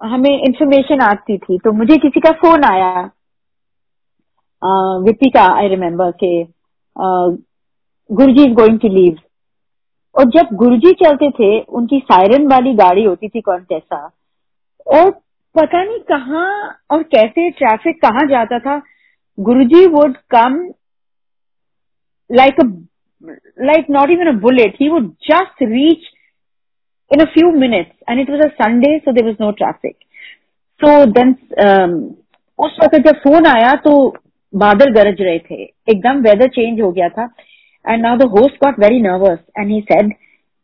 हमें इंफॉर्मेशन आती थी तो मुझे किसी का फ़ोन आया विपी का आई रिमेम्बर के Guruji is going to leave और जब गुरुजी चलते थे उनकी सायरन वाली गाड़ी होती थी कौन कैसा और पता नहीं कहा और कैसे ट्रैफ़िक कहाँ जाता था Guruji would come like not even a bullet he would just reach in a few minutes and it was a sunday so there was no traffic. So then um, उस वक्त जब फ़ोन आया तो बादल गरज रहे थे एकदम वेदर चेंज हो गया था। And now the host got very nervous and he said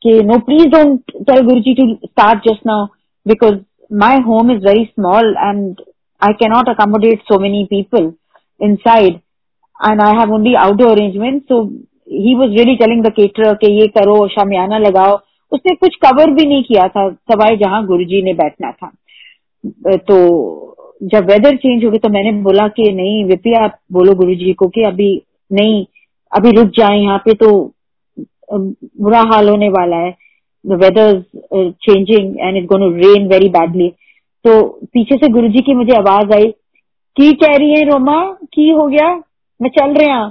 कि no please don't tell Guruji to start just now because my home is very small and I cannot accommodate so many people inside and I have only outdoor arrangements. So he was really telling the caterer कि ये करो शामियाना लगाओ उसने कुछ cover भी नहीं किया था सवाई जहाँ गुरुजी ने बैठना था तो जब वेदर चेंज हो गया तो मैंने बोला कि नहीं विपी आप बोलो गुरुजी को कि अभी नहीं अभी रुक जाए यहाँ पे तो बुरा हाल होने वाला है। Is uh, changing and it's going to rain very badly. तो पीछे से गुरुजी की मुझे आवाज़ आई की कह रही है रोमा? की हो गया? मैं चल रहे हैं।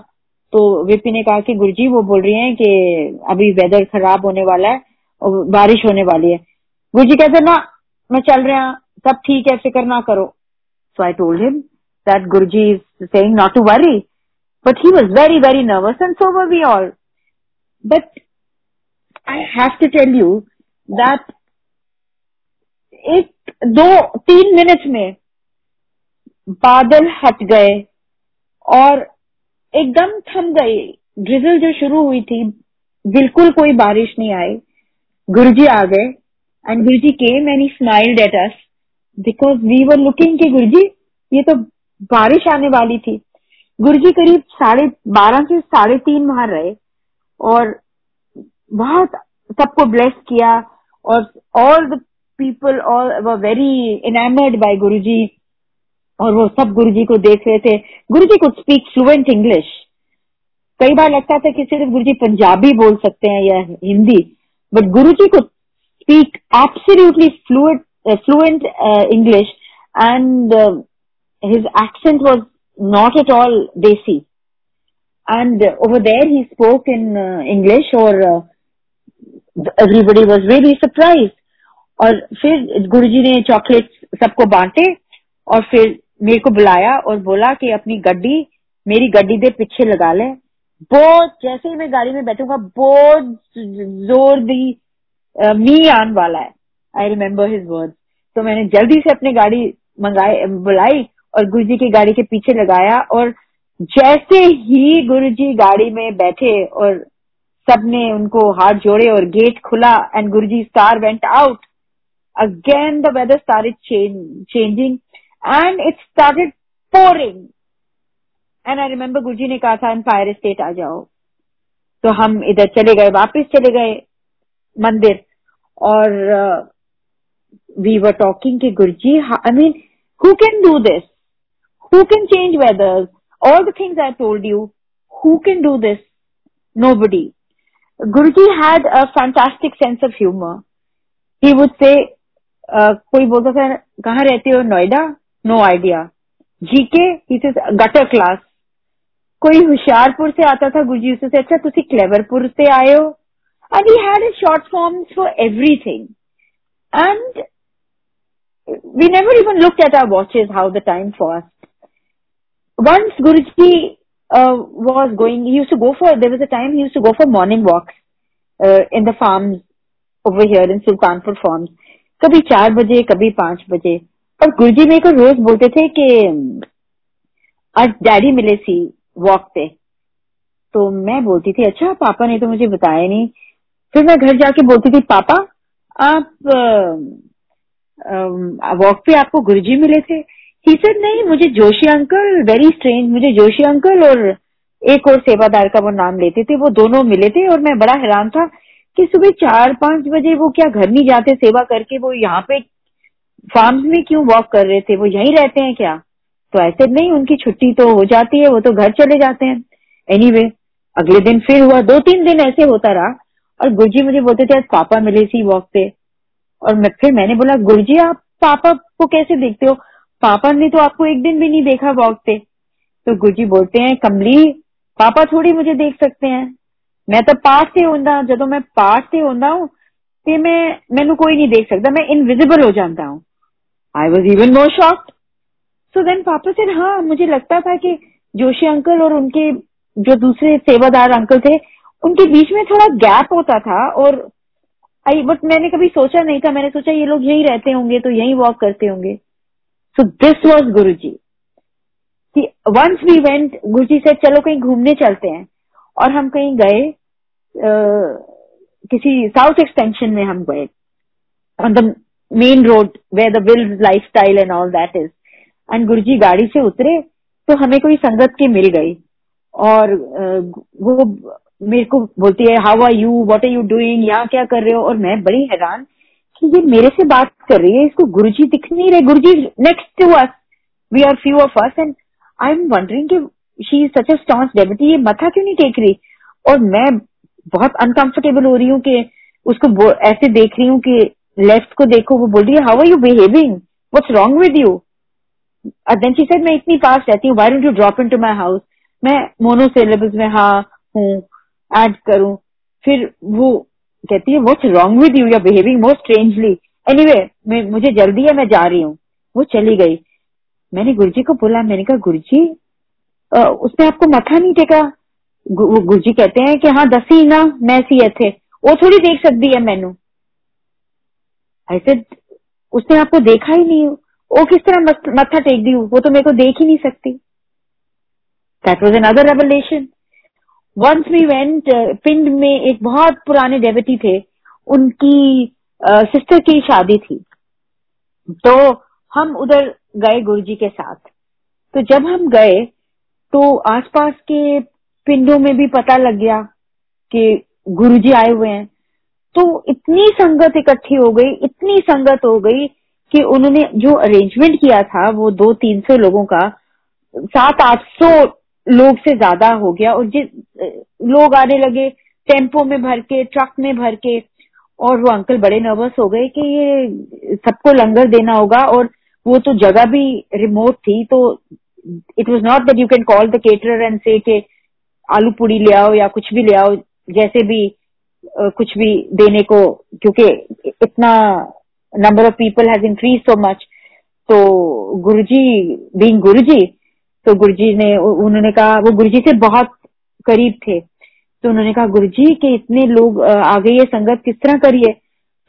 तो विपी ने कहा कि गुरुजी वो बोल रही हैं कि अभी वेदर खराब होने वाला है और बारिश होने वाली है। गुरुजी कहते ना मैं चल रहे हैं। सब ठीक है फ़िक्र ना करो। So I told him that Guruji is saying not to worry but he was very very nervous, and so were we all. But i have to tell you that एक दो, तीन मिनट में बादल हट गए और एकदम थम गए। ड्रिजल जो शुरू हुई थी, बिल्कुल कोई बारिश नहीं आई। गुरुजी आ गए and Guruji came and he smiled at us because we were looking कि गुरुजी, ये तो बारिश आने वाली थी। गुरुजी करीब साढ़े बारह से साढ़े तीन वहाँ रहे और बहुत सबको ब्लेस किया और all the people all were enamoured by Guru ji और वो सब गुरु जी को देख रहे थे। Guru ji could speak fluent English कई बार लगता था कि सिर्फ़ गुरु जी पंजाबी बोल सकते हैं या Hindi but Guru ji could speak absolutely fluent fluent English and his accent was not at all desi. And over there he spoke in uh, english or uh, everybody was really surprised. और फिर गुरुजी ने chocolate सबको बांटे और फिर मेरे को बुलाया और बोला कि अपनी गड्डी मेरी गड्डी दे पीछे लगा ले बहुत जैसे ही मैं गाड़ी में बैठूँगा बहुत ज़ोर दी मी आन वाला है आई रिमेम्बर हिज वर्ड तो मैंने जल्दी से अपनी गाड़ी मंगाई बुलाई और गुरु जी की गाड़ी के पीछे लगाया और जैसे ही गुरु जी गाड़ी में बैठे और सबने उनको हाथ जोड़े और गेट खुला and Guru ji star went out again the weather started changing and it started pouring and I remember Guruji ने कहा था फायर स्टेट आ जाओ. तो हम इधर चले गए, वापस चले गए मंदिर और वी वर टॉकिंग के Guruji I mean who can do this Who can change whether all the things I told you who can do this nobody Guruji had a fantastic sense of humour he would say कोई बोलता था कहाँ रहते हो Noida no idea GK ही gutter class कोई होशियारपुर से आता था गुरुजी उससे अच्छा तुम क्लेवरपुर से आए हो and he had short forms for everything and we never even looked at our watches how the time passed. Once Guruji uh, was going, he used to go for, there was a time he used to go for morning walks uh, in the farms over here in Sultanpur farms. कभी चार बजे कभी पाँच बजे और गुरुजी मेरे को रोज बोलते थे कि आज डैडी मिले सी वॉक पे तो मैं बोलती थी अच्छा पापा ने तो मुझे बताया नहीं फिर मैं घर जाके बोलती थी पापा आप वॉक पे आपको गुरुजी मिले थे सर नहीं मुझे जोशी अंकल वेरी स्ट्रेंज मुझे जोशी अंकल और एक और सेवादार का वो नाम लेते थे वो दोनों मिले थे और मैं बड़ा हैरान था कि सुबह चार पाँच बजे वो क्या घर नहीं जाते सेवा करके वो यहाँ पे फार्म्स में क्यों वॉक कर रहे थे? वो यहीं रहते हैं क्या? तो ऐसे नहीं उनकी छुट्टी तो हो जाती है वो तो घर चले जाते हैं. एनी anyway, अगले दिन फिर हुआ दो तीन दिन ऐसे होता रहा और गुरुजी मुझे बोलते थे आज पापा मिले सी वॉक पे. और मैं फिर मैंने बोला गुरुजी आप पापा को कैसे देखते हो? पापा ने तो आपको एक दिन भी नहीं देखा वॉक पे। तो गुरुजी बोलते हैं, कमली, पापा थोड़ी मुझे देख सकते हैं। मैं तो पाठ से होंदा जो मैं पाठ से हूँ, ते मैं, मैनू कोई नहीं देख सकता मैं इनविजिबल हो जाता हूँ। I was even more shocked so then पापा से हाँ मुझे लगता था कि जोशी अंकल और उनके जो दूसरे सेवादार अंकल थे, उनके बीच में थोड़ा गैप होता था और आई बट मैंने कभी सोचा नहीं था, मैंने सोचा ये लोग यही रहते होंगे तो यही वॉक करते होंगे। This was Guru ji once we went Guru ji से चलो कहीं घूमने चलते हैं और हम कहीं गए किसी साउथ एक्सटेंशन में हम गए on the main road where the life style and all that is and Guruji गाड़ी से उतरे तो हमें कोई संगत की मिल गई और वो मेरे को बोलती है how are you what are you doing यहाँ क्या कर रहे हो और मैं बड़ी हैरान कि ये मेरे से बात कर रही है, इसको गुरुजी दिख नहीं रहे। Guruji next to us we are few of us and I am wondering कि she is such a staunch डेबिटी ये मथा क्यों नहीं टेक रही? और मैं बहुत अनकंफर्टेबल हो रही हूँ कि उसको ऐसे देख रही हूँ कि लेफ़्ट को देखो, वो बोल रही है how are you behaving what's wrong with you then she said मैं इतनी फास्ट रहती हूँ why don't you drop in to my house मैं मोनो सिलेबस में हाँ हूँ ऐड करूँ। फिर वो कहती है what's wrong with you are behaving more strangely anyway मुझे जल्दी है, मैं जा रही हूँ। वो चली गई। मैंने गुरुजी को बोला, मैंने कहा, गुरुजी उसने आपको मथा नहीं टेका? गुरु जी कहते हैं कि हाँ दसी ना, मैं सी थे वो थोड़ी देख सकती है मैनू। ऐसे उसने आपको देखा ही नहीं। वो किस तरह मत्था टेक दी? वो तो मेरे को देख ही नहीं सकती. That was another revelation once we went पिंड में एक बहुत पुराने डेविटी थे, उनकी सिस्टर की शादी थी। तो हम उधर गए गुरु जी के साथ। तो जब हम गए तो आसपास के पिंडों में भी पता लग गया कि गुरु जी आए हुए हैं। तो इतनी संगत इकट्ठी हो गई, इतनी संगत हो गई कि उन्होंने जो अरेंजमेंट किया था, वो दो तीन सौ लोगों का, सात आठ सौ लोग से ज़्यादा हो गया और जिस, लोग आने लगे, टेंपो में भर के, ट्रक में भर के, और वो अंकल बड़े नर्वस हो गए कि ये सबको लंगर देना होगा और वो तो जगह भी रिमोट थी तो it was not that you can call the caterer and से के आलू पूड़ी ले आओ या कुछ भी ले आओ, जैसे भी कुछ भी देने को, क्योंकि इतना number of people has increase so much तो गुरुजी बीइंग गुरुजी तो गुरुजी ने उन्होंने कहा, वो गुरुजी से बहुत करीब थे। तो उन्होंने कहा, गुरुजी, के इतने लोग आ है संगत किस तरह करिए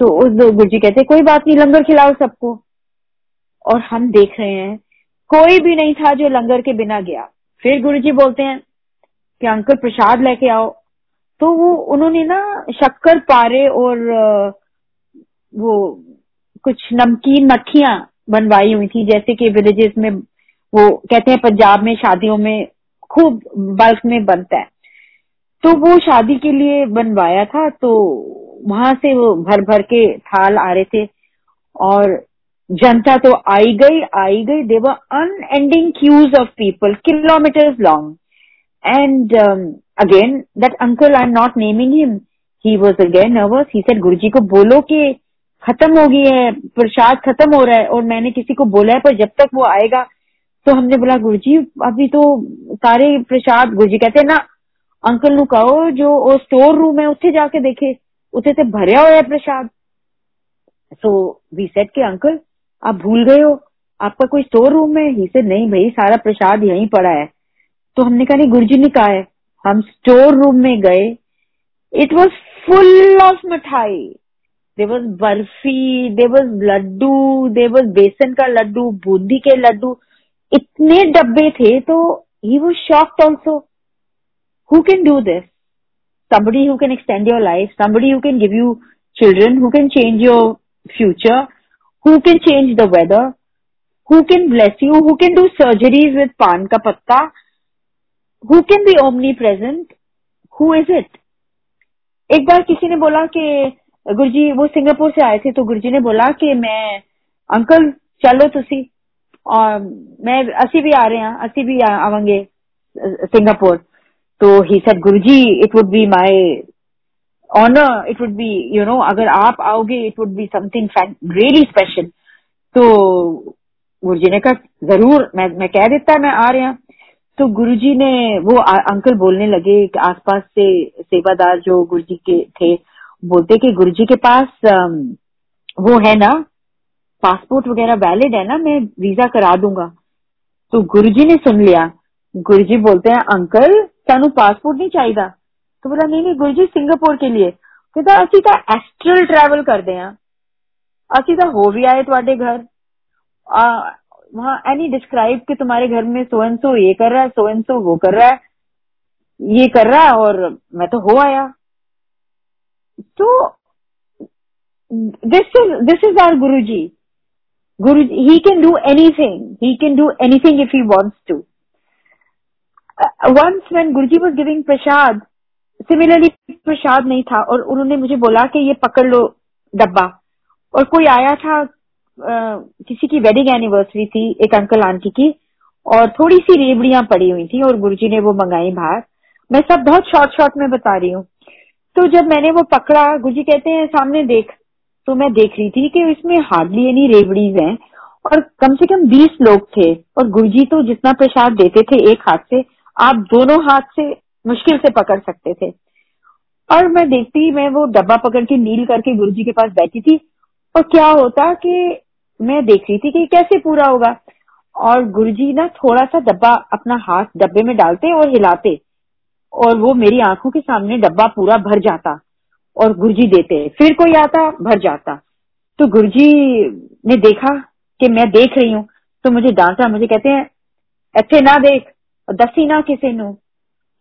तो उस गुरुजी कहते, कोई बात नहीं, लंगर खिलाओ सबको। और हम देख रहे हैं, कोई भी नहीं था जो लंगर के बिना गया। फिर गुरुजी बोलते हैं कि, अंकल, प्रसाद लेके आओ। तो वो, उन्होंने ना, शक्कर, पारे और वो, कुछ नमकीन मक्खियाँ बनवाई हुई थी, जैसे कि विलेजेस में वो कहते हैं पंजाब में शादियों में खूब बल्क में बनता है। तो वो शादी के लिए बनवाया था तो वहाँ से वो भर भर के थाल आ रहे थे और जनता तो आई गई आई गई। There were unending queues of people kilometres long and again that uncle I am not naming him he was again nervous he said Guruji को बोलो कि खत्म हो गई है प्रसाद खत्म हो रहा है और मैंने किसी को बोला है, पर जब तक वो आएगा तो हमने बोला गुरु जी अभी तो सारे प्रसाद गुरु जी कहते ना, अंकल नु कहो, जो स्टोर रूम है, उत्थे जाके देखे। उत्थे ते भरया हुआ है प्रसाद. सो वी सेट के, अंकल, आप भूल गए हो। आपका कोई स्टोर रूम है? ही से नहीं भाई, सारा प्रसाद यहीं पड़ा है. तो हमने कहा, नहीं, गुरुजी ने कहा है, हम स्टोर रूम में गए। It was full of mithai. There was barfi there was laddoo there was besan का लड्डू, बूंदी के लड्डू इतने डब्बे थे तो he was shocked also who can do this somebody who can extend your life somebody who can give you children who can change your future who can change the weather who can bless you who can do surgeries with पान का पत्ता who can be omnipresent who is it एक बार किसी ने बोला कि, गुरुजी, वो सिंगापुर से आए थे तो गुरुजी ने बोला कि मैं, अंकल, चलो तो तुम और मैं असी भी आ रहे हैं असी भी आवेंगे सिंगापुर। तो he said Guruji it would be my honour it would be you know अगर आप आओगे it would be something really special तो गुरु जी ने कहा ज़रूर मैं मैं कह देता मैं आ रहा तो गुरुजी ने वो आ, अंकल बोलने लगे कि आसपास से सेवादार जो गुरुजी के थे बोलते कि गुरुजी के पास वो है ना पासपोर्ट वगैरह वैलिड है ना, मैं वीज़ा करा दूँगा। तो गुरु जी ने सुन लिया। गुरु जी बोलते हैं, अंकल, तेन पासपोर्ट नहीं चाहिए तो बोला, नहीं नहीं गुरु जी सिंगापुर के लिए। कहता असि तो एस्ट्रल ट्रैवल कर दे असि तो हो भी आए थोड़े घर। वहाँ एनी डिस्क्राइब कि तुम्हारे घर में सो एन सो ये कर रहा है सो एन सो वो कर रहा है, ये कर रहा है और मैं तो हो आया। तो this is this is our Guru ji Guru he can do anything he can do anything if he wants to once when Guruji was giving prasad similarly prasad नहीं था और उन्होंने मुझे बोला कि ये पकड़ लो डब्बा और कोई आया था आ, किसी की वेडिंग एनिवर्सरी थी एक अंकल आंटी की और थोड़ी सी रेबड़ियाँ पड़ी हुई थी और गुरुजी ने वो मंगाई बाहर मैं सब बहुत शॉर्ट शॉर्ट में बता रही हूँ तो जब मैंने वो पकड़ा गुरुजी कहते हैं सामने देख तो मैं देख रही थी कि इसमें हार्डली एनी रेबड़ीज हैं। और कम से कम बीस लोग थे। और गुरुजी तो जितना प्रसाद देते थे एक हाथ से, आप दोनों हाथ से मुश्किल से पकड़ सकते थे। और मैं देखती, मैं वो डब्बा पकड़ के नील करके गुरु जी के पास बैठी थी। और क्या होता कि मैं देख रही थी कि कैसे पूरा होगा। और गुरुजी ना थोड़ा सा डब्बा अपना हाथ डब्बे में डालते और हिलाते। और वो मेरी आँखों के सामने डब्बा पूरा भर जाता। और गुरुजी देते फिर कोई आता, भर जाता। तो गुरुजी ने देखा कि मैं देख रही हूँ। तो मुझे डांटा, मुझे कहते हैं, अच्छे ना देख दसी ना किसी नु।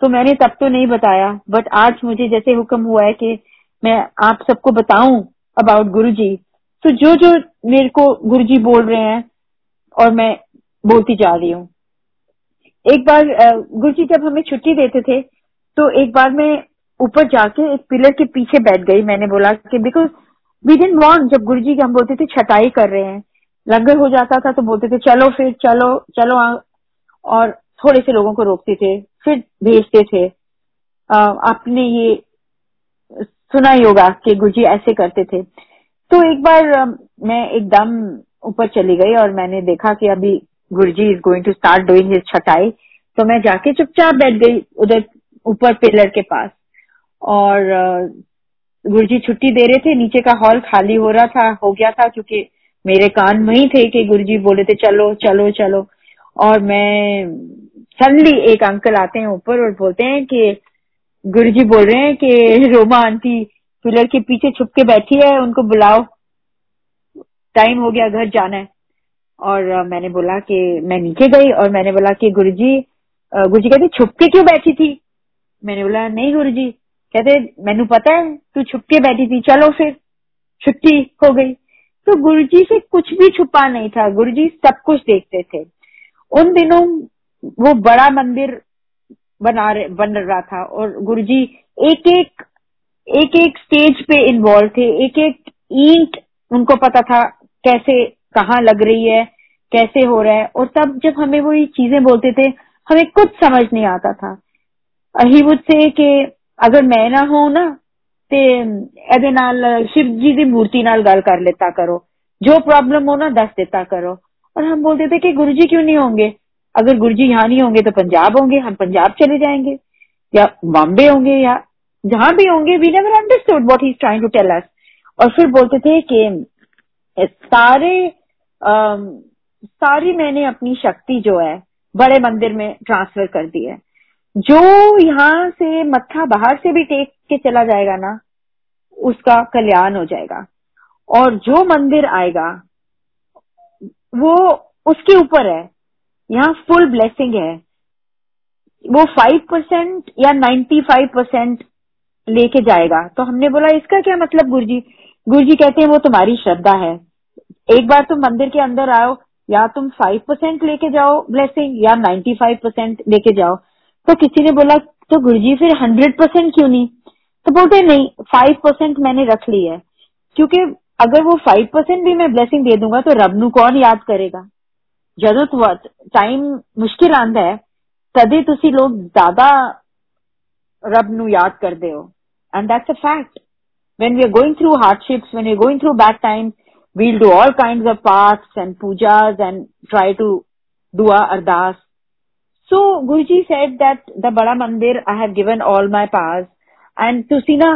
तो मैंने तब तो नहीं बताया बट आज मुझे जैसे हुक्म हुआ है कि मैं आप सबको बताऊँ अबाउट गुरुजी। तो जो जो मेरे को गुरुजी बोल रहे हैं, और मैं बोलती जा रही हूँ। एक बार गुरुजी जब हमें छुट्टी देते थे तो एक बार मैं ऊपर जाके एक पिलर के पीछे बैठ गई। मैंने बोला कि बिकॉज़ वी डेंट वॉन्ट जब गुरु जी हम बोलते थे छटाई कर रहे हैं, लंगर हो जाता था तो बोलते थे, चलो फिर, चलो चलो और थोड़े से लोगों को रोकते थे, फिर भेजते थे। आपने ये सुना ही होगा कि गुरुजी ऐसे करते थे। तो एक बार मैं एकदम ऊपर चली गई और मैंने देखा कि अभी Guruji is going to start doing his chatai. तो मैं जाके चुपचाप बैठ गई उधर ऊपर पिलर के पास। और गुरुजी छुट्टी दे रहे थे, नीचे का हॉल खाली हो रहा था, हो गया था, क्योंकि मेरे कान वही थे कि गुरुजी बोले थे, चलो चलो चलो। और मैं सडनली एक अंकल आते हैं ऊपर और बोलते हैं कि, गुरुजी बोल रहे हैं कि रोमा आंटी पिलर के पीछे छुप के बैठी है, उनको बुलाओ। टाइम हो गया, घर जाना है। और मैंने बोला कि, मैं नीचे गई और मैंने बोला कि, गुरुजी गुरुजी कहते छुप के क्यों बैठी थी? मैंने बोला, नहीं गुरुजी कहते, मैनू पता है, तू छुप के बैठी थी, चलो फिर। छुट्टी हो गई। तो गुरुजी से कुछ भी छुपा नहीं था। गुरुजी सब कुछ देखते थे। उन दिनों वो बड़ा मंदिर बना रहे, बन रहा था और गुरुजी एक एक एक एक स्टेज पे इन्वॉल्व थे। एक एक ईंट उनको पता था कैसे, कहाँ लग रही है, कैसे हो रहा है। और तब जब हमें वो ये चीज़ें बोलते थे, हमें कुछ समझ नहीं आता था। वुड से कि अगर मैं ना हूं ना ਤੇ ਇਹਦੇ ਨਾਲ शिव जी ਦੀ मूर्ति ਨਾਲ ਗੱਲ कर लेता करो जो प्रॉब्लम हो ना दस देता करो और हम बोलते थे कि गुरुजी क्यों नहीं होंगे अगर गुरुजी यहाँ नहीं होंगे तो पंजाब होंगे हम पंजाब चले जाएंगे या बॉम्बे होंगे या जहां भी होंगे we never understood what he is trying to tell us और फिर बोलते थे कि सारे आ, सारी मैंने अपनी शक्ति जो है बड़े मंदिर में ट्रांसफर कर दी है जो यहाँ से मत्था बाहर से भी टेक के चला जाएगा ना, उसका कल्याण हो जाएगा। और जो मंदिर आएगा, वो उसके ऊपर है। यहाँ फुल ब्लेसिंग है। वो फाइव परसेंट या नाइन्टी फाइव परसेंट लेके जाएगा। तो हमने बोला, इसका क्या मतलब गुरुजी? गुरुजी कहते हैं, वो तुम्हारी श्रद्धा है। एक बार तुम मंदिर के अंदर आओ, या तुम फाइव परसेंट लेके जाओ ब्लेसिंग या नाइन्टी फाइव परसेंट लेके जाओ। तो किसी ने बोला तो गुरुजी फिर हंड्रेड परसेंट क्यों नहीं? तो बोलते नहीं फाइव परसेंट मैंने रख ली है। क्योंकि अगर वो फाइव परसेंट भी मैं ब्लेसिंग दे दूँगा तो रब नु कौन याद करेगा? ज़रूरत टाइम मुश्किल आंदा है तदे तुसी लोग ज़्यादा रब नु याद करते हो। And that's a fact we are going through hardships, when we are going through bad times, we'll do all kinds of paths and pujas and try to do our ardas. So Guruji said that the Bada Mandir, I have given all my paths. And ਤੁਸੀਂ ਨਾ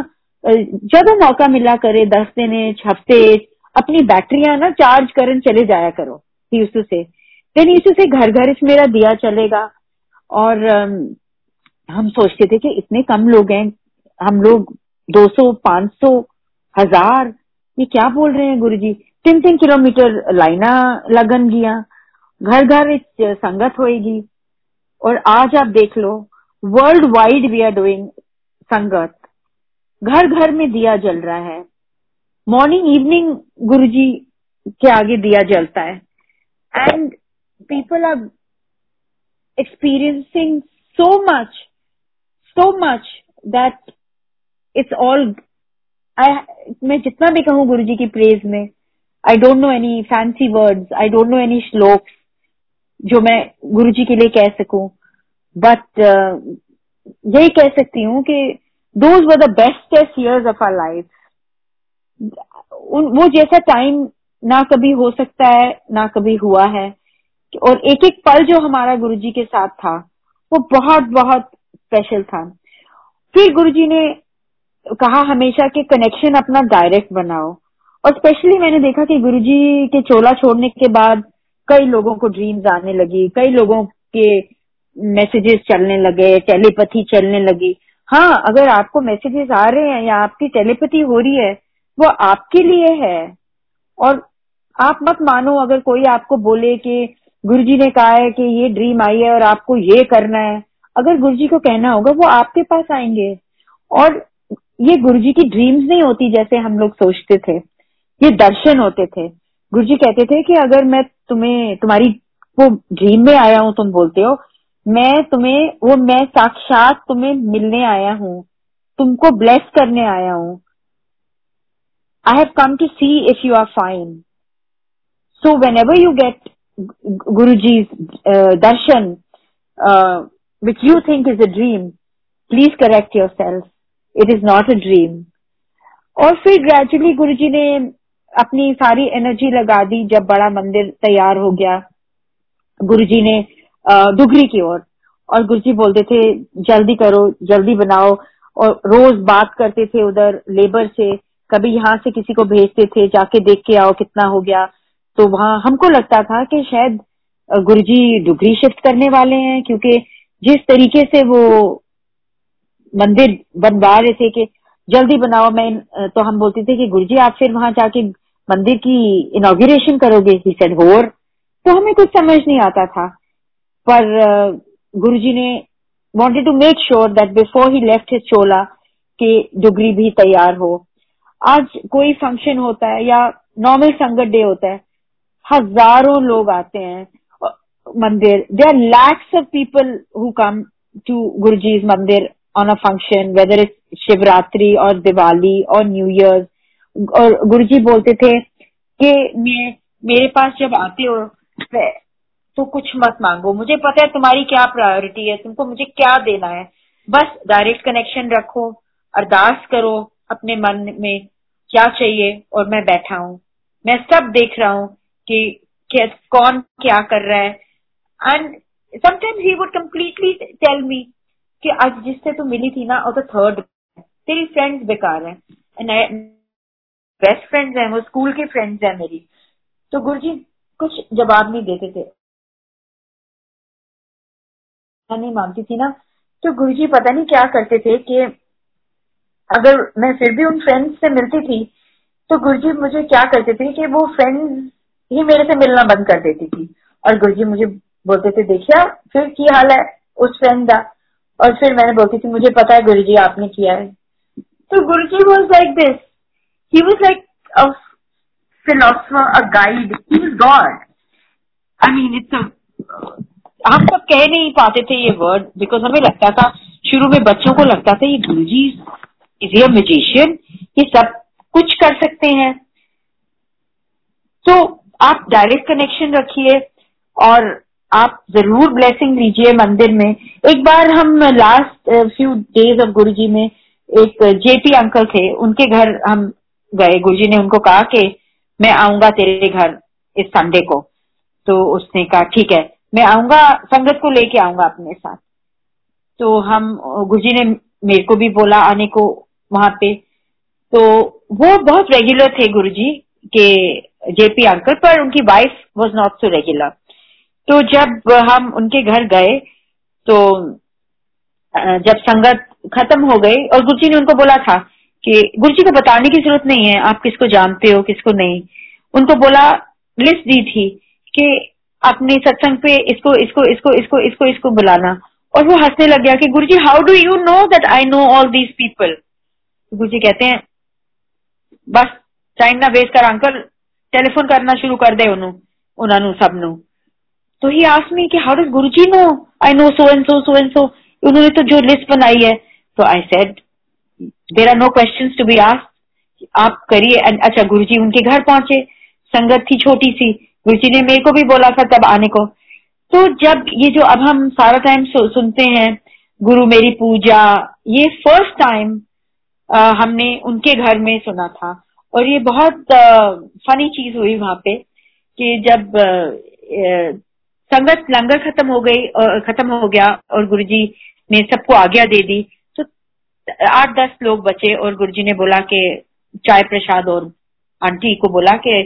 ਜਦੋਂ ਮੌਕਾ ਮਿਲਾ ਕਰੇ 10 ਦਿਨ ਹਫਤੇ अपनी बैटरियां ना चार्ज करन चले जाया करो यूसु से देन यूसु से घर घर मेरा दिया चलेगा और हम सोचते थे कि इतने कम लोग हैं हम लोग 200 500 हजार ये क्या बोल रहे हैं गुरुजी तीन तीन किलोमीटर लाइना लगन गिया घर घर संगत होएगी और आज आप देख लो world wide we are doing sangat. घर घर में दिया जल रहा है। मॉर्निंग इवनिंग गुरुजी के आगे दिया जलता है। And people are experiencing so much so much that it's all I मैं जितना भी कहूँ गुरु जी की प्रेज में I don't know any fancy words I don't know any shlokas जो मैं गुरु जी के लिए कह सकूँ। बट uh, यही कह सकती हूँ कि those were the bestest years of our life वो जैसा टाइम ना कभी हो सकता है ना कभी हुआ है। और एक एक पल जो हमारा गुरु जी के साथ था वो बहुत बहुत स्पेशल था। फिर गुरु जी ने कहा हमेशा कि कनेक्शन अपना डायरेक्ट बनाओ। और स्पेशली मैंने देखा कि गुरुजी के चोला छोड़ने के बाद कई लोगों को ड्रीम्स आने लगी, कई लोगों के मैसेजेस चलने लगे टेलीपैथी चलने लगी। हाँ अगर आपको मैसेजेस आ रहे हैं या आपकी टेलीपैथी हो रही है, वो आपके लिए है। और आप मत मानो अगर कोई आपको बोले कि गुरुजी ने कहा है कि ये ड्रीम आई है और आपको ये करना है। अगर गुरुजी को कहना होगा, वो आपके पास आएँगे। और ये गुरुजी की ड्रीम्स नहीं होती जैसे हम लोग सोचते थे। ये दर्शन होते थे। गुरुजी कहते थे कि अगर मैं तुम्हें, तुम्हारी वो ड्रीम में आया हूँ, तुम बोलते हो, मैं तुम्हें, वो मैं साक्षात तुम्हें मिलने आया हूँ, तुमको ब्लेस करने आया हूँ। I have come to see if you are fine so whenever you get Guru ji darshan which you think is a dream please correct yourself it is not a dream और फिर gradually गुरु जी ने अपनी सारी energy लगा दी जब बड़ा मंदिर तैयार हो गया। गुरु जी ने डुगरी की ओर और, गुरु जी बोलते थे जल्दी करो जल्दी बनाओ। और रोज बात करते थे उधर लेबर से कभी यहाँ से किसी को भेजते थे जाके देख के आओ कितना हो गया। तो वहाँ हमको लगता था कि शायद गुरुजी डुगरी शिफ्ट करने वाले हैं क्योंकि जिस तरीके से वो मंदिर बनवा रहे थे कि जल्दी बनाओ मैं तो हम बोलते थे कि गुरुजी आप फिर वहाँ जाके मंदिर की इनोग्रेशन करोगे ही सेड होर. तो हमें कुछ समझ नहीं आता था। पर गुरुजी ने wanted to make sure that before he left his chola कि डुगरी भी तैयार हो। आज कोई फ़ंक्शन होता है या नॉर्मल संगत डे होता है, हज़ारों लोग आते हैं मंदिर। They are lakhs of people who come to Guruji's mandir on a function whether is Shivratri और दिवाली और न्यू ईयर और गुरुजी बोलते थे कि मैं, मेरे पास जब आते हो तो कुछ मत मांगो। मुझे पता है तुम्हारी क्या प्रायोरिटी है, तुमको मुझे क्या देना है। बस डायरेक्ट कनेक्शन रखो, अरदास करो अपने मन में, क्या चाहिए, और मैं बैठा हूँ। मैं सब देख रहा हूँ कि कौन क्या कर रहा है। And sometimes he would completely tell me कि आज जिससे तू मिली थी ना और द थर्ड तेरी फ्रेंड्स बेकार है। बेस्ट फ्रेंड्स हैं, वो स्कूल के फ्रेंड्स हैं मेरी। तो गुरु जी कुछ जवाब नहीं देते थे। नहीं मानती थी ना। तो गुरु जी पता नहीं क्या करते थे कि अगर मैं फिर भी उन फ्रेंड्स से मिलती थी तो गुरुजी मुझे क्या करते थे कि वो फ्रेंड्स ही मेरे से मिलना बंद कर देती थी। और गुरुजी मुझे बोलते थे देखिया फिर की हाल है, उस फ्रेंड का। और फिर मैंने बोलती थी, मुझे पता है गुरु जी आपने किया है। तो Guruji was like this he was like a philosopher a guide he is god I mean it's हम सब कह नहीं पाते थे ये वर्ड बिकॉज़ हमें लगता था, शुरू में बच्चों को लगता था, ये गुरुजी इज़ ये म्यूजिशियन ये सब कुछ कर सकते हैं। तो आप डायरेक्ट कनेक्शन रखिए और आप ज़रूर ब्लेसिंग लीजिए मंदिर में। एक बार हम last few days of Guruji में एक जेपी अंकल थे, उनके घर हम गए। गुरुजी ने उनको कहा कि मैं आऊँगा तेरे घर इस संडे को। तो उसने कहा, ठीक है, मैं आऊँगा, संगत को लेके आऊँगा अपने साथ। तो हम, गुरुजी ने मेरे को भी बोला, आने को वहाँ पे। तो वो बहुत रेगुलर थे गुरुजी, के जेपी अंकल पर उनकी wife was not so regular तो जब हम उनके घर गए तो जब संगत खत्म हो गई, और गुरुजी ने उनको बोला था कि गुरु जी को बताने की ज़रूरत नहीं है, आप किसको जानते हो, किसको नहीं। उनको बोला, लिस्ट दी थी कि अपने सत्संग पे इसको इसको इसको इसको इसको इसको बुलाना। और वो हंसने लग गया कि Guruji how do you know that I know all these people Guru ji कहते हैं, बस टाइम ना वेस्ट कर अंकल टेलीफोन करना शुरू कर दे उन्होंने सब नु तो ही आस्क मी कि how does Guruji know I know so and so so and so उन्होंने तो जो लिस्ट बनाई है तो I said there are no question to be ask आप करिए अच्छा गुरु जी उनके घर पहुँचे। संगत थी छोटी सी। गुरु जी ने मेरे को भी बोला था तब आने को। तो जब ये जो अब हम सारा टाइम सुनते हैं, गुरु मेरी पूजा, ये फ़र्स्ट टाइम हमने उनके घर में सुना था। और ये बहुत फनी चीज़ हुई वहाँ पे कि जब संगत लंगर खत्म हो गई खत्म हो गया, और गुरुजी ने सबको आज्ञा दे दी आठ दस लोग बचे और गुरुजी ने बोला कि चाय प्रसाद और आंटी को बोला कि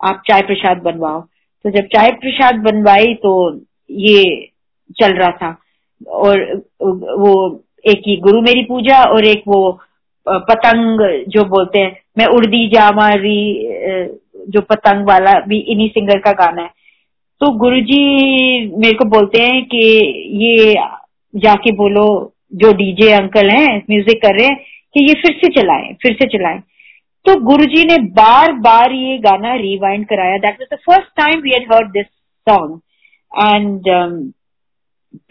आप चाय प्रसाद बनवाओ। तो जब चाय प्रसाद बनवाई तो ये चल रहा था। और वो एक ही गुरु मेरी पूजा और एक वो पतंग जो बोलते हैं, मैं उड़दी जामारी जो पतंग वाला भी इन्हीं सिंगर का गाना है। तो गुरुजी मेरे को बोलते हैं कि ये जाके बोलो जो डीजे अंकल हैं म्यूज़िक कर रहे हैं कि ये फिर से चलाएँ फिर से चलाएँ। तो गुरुजी ने बार बार ये गाना रिवाइंड कराया। That was the first time we had heard this song and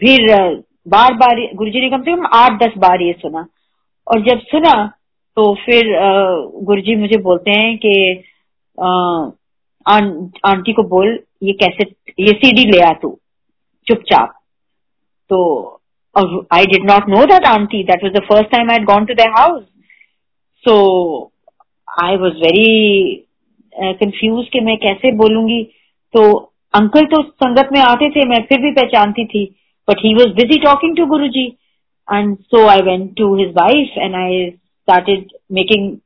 फिर uh, बार बार गुरुजी ने कम से कम आठ दस बार ये सुना। और जब सुना तो फिर uh, गुरुजी मुझे बोलते हैं कि uh, आंटी को बोल ये कैसे ये सीडी ले आ तू चुपचाप। तो I did not know that aunty that was the first time I gone to the house so I was very confuse कि मैं कैसे बोलूँगी? तो अंकल तो संगत में आते थे मैं फिर भी पहचानती थी but he was busy talking to Guru ji and so I went to his wife and I started making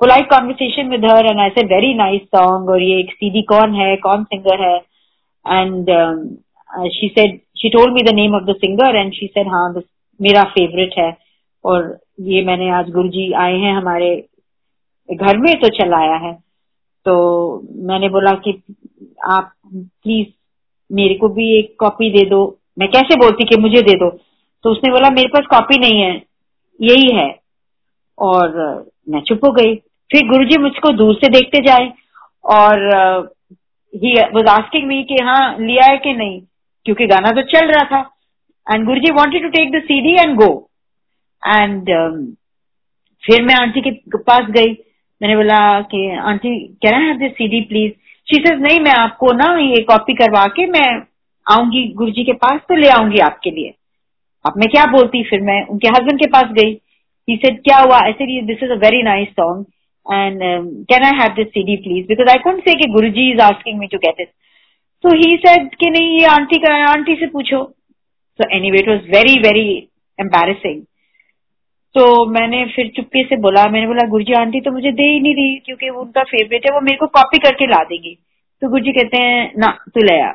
polite conversation with her and I said very nice song और ये एक सीडी कौन है? कौन सिंगर है? And um, uh, she told me the name of the singer and she said हाँ मेरा favourite है. और ये मैंने आज गुरु जी आए हैं हमारे घर में तो चलाया है। तो मैंने बोला कि आप प्लीज़ मेरे को भी एक कॉपी दे दो। मैं कैसे बोलती कि मुझे दे दो? तो उसने बोला, मेरे पास कॉपी नहीं है, यही है। और मैं चुप हो गई। फिर गुरुजी मुझको दूर से देखते जाए और ही वॉज़ आस्किंग मी कि हाँ लिया है कि नहीं? क्योंकि गाना तो चल रहा था। And Guruji wanted to take the CD and go and फिर मैं आंटी के पास गई। मैंने बोला कि, aunty can I have this CD please she नहीं, मैं आपको ना ये कॉपी करवा के मैं आऊँगी गुरुजी के पास तो ले आऊँगी आपके लिए। अब मैं क्या बोलती? फिर मैं उनके हस्बैंड के पास गई। ही सेड क्या हुआ? ऐसे this is a very nice song and can I have this CD please because I can't say Guruji is asking me to get it तो ही सेड कि नहीं, ये आंटी का आंटी से पूछो। So anyway it was very very embarrassing तो मैंने फिर चुप्पी से बोला, मैंने बोला गुरुजी आंटी तो मुझे दे ही नहीं रही, क्योंकि वो उनका फेवरेट है, वो मेरे को कॉपी करके ला देगी। तो गुरुजी कहते हैं, ना, तू ले आ।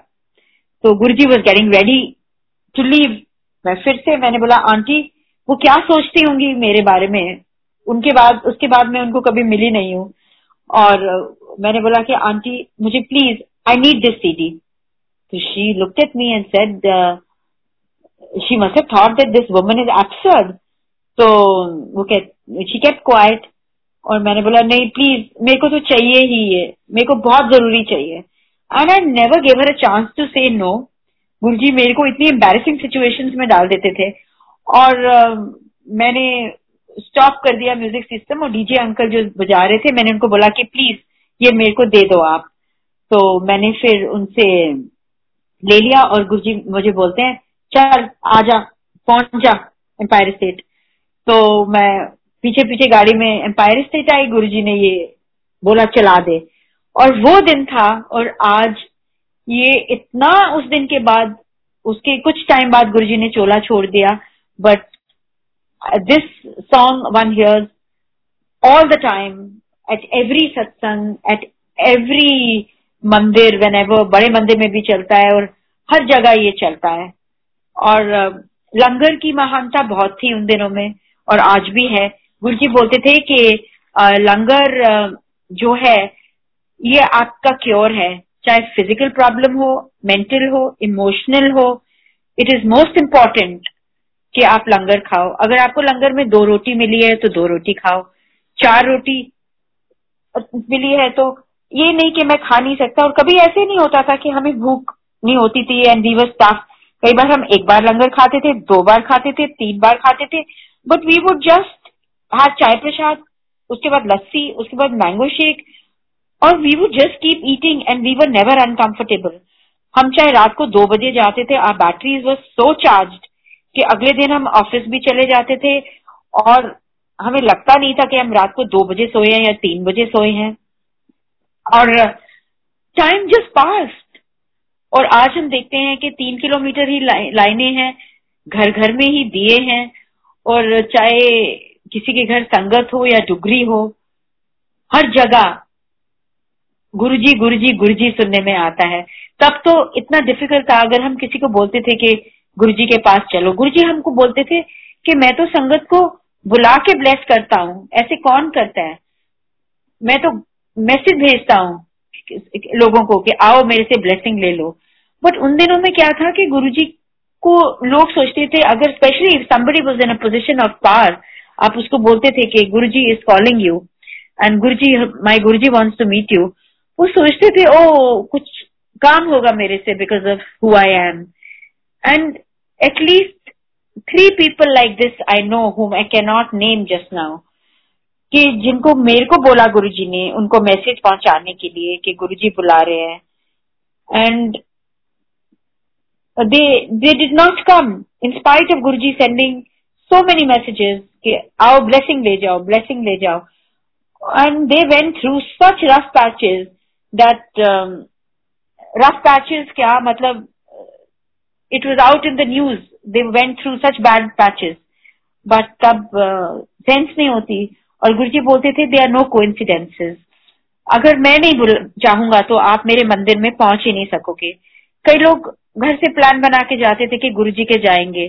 तो Guruji was getting ready to leave मैं फिर से, मैंने बोला, आंटी, वो क्या सोचती होंगी मेरे बारे में? उनके बाद, उसके बाद मैं उनको कभी मिली नहीं हूँ। और मैंने बोला कि, आंटी, मुझे please I need this CD तो she looked at me and said she must have thought that this woman is absurd तो वो कह शी केप क्वाइट और मैंने बोला नहीं प्लीज़ मेरे को तो चाहिए ही ये। मेरे को बहुत ज़रूरी चाहिए. And I never gave her a chance to say no Guruji मेरे को इतनी एम्बेसिंग सिचुएशंस में डाल देते थे। और uh, मैंने स्टॉप कर दिया म्यूज़िक सिस्टम और डीजे अंकल जो बजा रहे थे मैंने उनको बोला कि प्लीज़ ये मेरे को दे दो आप। तो मैंने फिर उनसे ले लिया और गुरु जी मुझे बोलते हैं, चल आजा पहुँच जा एम्पायर स्टेट तो मैं पीछे पीछे गाड़ी में एम्पायर स्टेट आई गुरु जी ने ये बोला, चला दे। और वो दिन था और आज ये इतना उस दिन के बाद, उसके कुछ टाइम बाद गुरु जी ने चोला छोड़ दिया but this song one hears all the time at every satsang at every mandir whenever बड़े मंदिर में भी चलता है और हर जगह ये चलता है। और लंगर की महानता बहुत थी उन दिनों में और आज भी है। गुरु जी बोलते थे कि लंगर जो है, ये आपका क्योर है। चाहे फ़िज़िकल प्रॉब्लम हो मेंटल हो इमोशनल हो इट इज़ मोस्ट इंपॉर्टेंट कि आप लंगर खाओ। अगर आपको लंगर में दो रोटी मिली है तो दो रोटी खाओ। चार रोटी मिली है तो ये नहीं कि मैं खा नहीं सकता। और कभी ऐसे नहीं होता था कि हमें भूख नहीं होती थी एंड वी वर स्टाफ कई बार हम एक बार लंगर खाते थे, दो बार खाते थे, तीन बार खाते थे। But we would just have chai prasad, उसके बाद लस्सी, उसके बाद मैंगो शेक और we would just keep eating and we were never uncomfortable हम चाहे रात को दो बजे जाते थे our batteries were so charged कि अगले दिन हम ऑफ़िस भी चले जाते थे। और हमें लगता नहीं था कि हम रात को दो बजे सोए हैं या तीन बजे सोए हैं। और टाइम जस्ट पास और आज हम देखते हैं कि तीन किलोमीटर ही लाइनें हैं घर घर में ही दिए हैं, और चाहे किसी के घर संगत हो या डुगरी हो, हर जगह गुरुजी गुरुजी गुरुजी सुनने में आता है। तब तो इतना डिफ़िकल्ट था, अगर हम किसी को बोलते थे कि गुरुजी के पास चलो। गुरुजी हमको बोलते थे कि मैं तो संगत को बुला के ब्लेस करता हूँ, ऐसे कौन करता है? मैं तो मैसेज भेजता हूँ लोगों को कि आओ मेरे से ब्लेसिंग ले लो। बट उन दिनों में क्या था कि गुरुजी को लोग सोचते थे, अगर specially somebody was in a position of power, आप उसको बोलते थे कि Guruji is calling you and Guruji my Guruji wants to meet you वो सोचते थे, ओ, कुछ काम होगा मेरे से because of who I am and at least three people like this I know whom I can not name just now कि जिनको मेरे को बोला गुरुजी ने उनको मैसेज पहुँचाने के लिए कि गुरुजी बुला रहे हैं। And they they did not come in spite of Guruji sending so many messages कि आओ ब्लेसिंग ले जाओ ब्लेसिंग ले जाओ। And they went through such rough patches that rough patches क्या मतलब it was out in the news they went through such bad patches but तब sense uh, नहीं होती। और गुरु जी बोलते थे दे आर नो को अगर मैं नहीं चाहूँगा तो आप मेरे मंदिर में पहुँच ही नहीं सकोगे। कई लोग घर से प्लान बना के जाते थे कि गुरु जी के जाएँगे।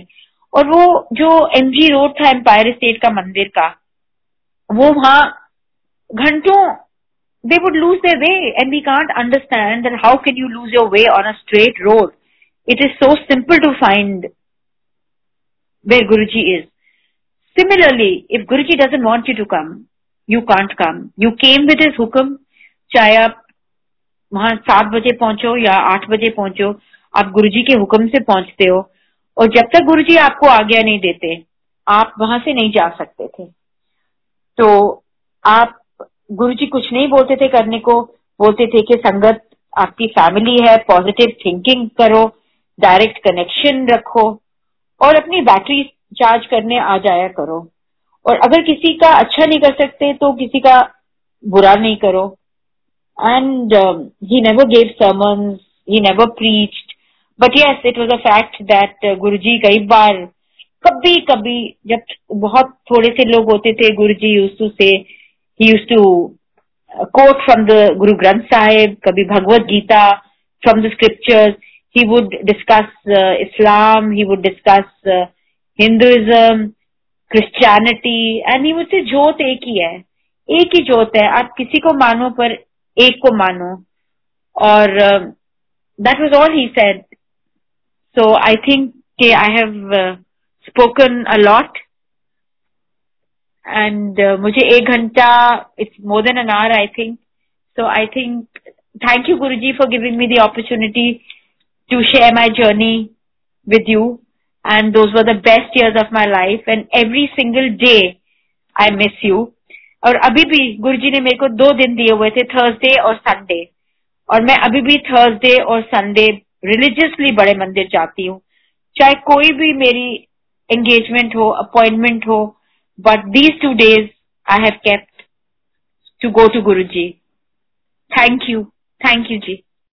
और वो जो एमजी रोड था एम्पायर स्टेट का मंदिर का, वो वहाँ घंटों they would lose their way and we can't understand how can you lose your way on a straight road it is so simple to find where Guru ji is Similarly, if Guruji doesn't want you to come, you can't come. You came with his हुक्म चाहे आप वहाँ सात बजे पहुंचो या आठ बजे पहुंचो आप गुरुजी के हुक्म से पहुँचते हो और जब तक गुरुजी आपको आज्ञा नहीं देते आप वहाँ से नहीं जा सकते थे तो आप गुरुजी कुछ नहीं बोलते थे करने को बोलते थे कि संगत आपकी फैमिली है पॉजिटिव थिंकिंग करो डायरेक्ट कनेक्शन रखो और अपनी बैटरी चार्ज करने आ जाया करो। और अगर किसी का अच्छा नहीं कर सकते तो किसी का बुरा नहीं करो। And he never gave sermons he never preached. But yes it was a fact that Guru ji कई बार कभी कभी जब बहुत थोड़े से लोग होते थे गुरु ji used to say he used to quote from the Guru Granth Sahib, कभी Bhagavad Gita from the scriptures he would discuss Islam he would discuss Hinduism Christianity he मुझसे जोत एक ही है। एक ही जोत है। आप किसी को मानो पर एक को मानो। और that was all he said so I think के I have spoken a lot and मुझे एक घंटा it's more than an hour I think so I think thank you Guru ji for giving me the opportunity to share my journey with you and those were the best years of my life. And every single day, I miss you. और अभी भी गुरुजी ने मेरे को दो दिन दिए हुए थे थर्सडे और संडे और मैं अभी भी थर्सडे और संडे रिलीजियसली बड़े मंदिर जाती हूँ। चाहे कोई भी मेरी एंगेजमेंट हो अपॉइंटमेंट हो but these two days I have kept to go to Guru ji thank you thank you ji.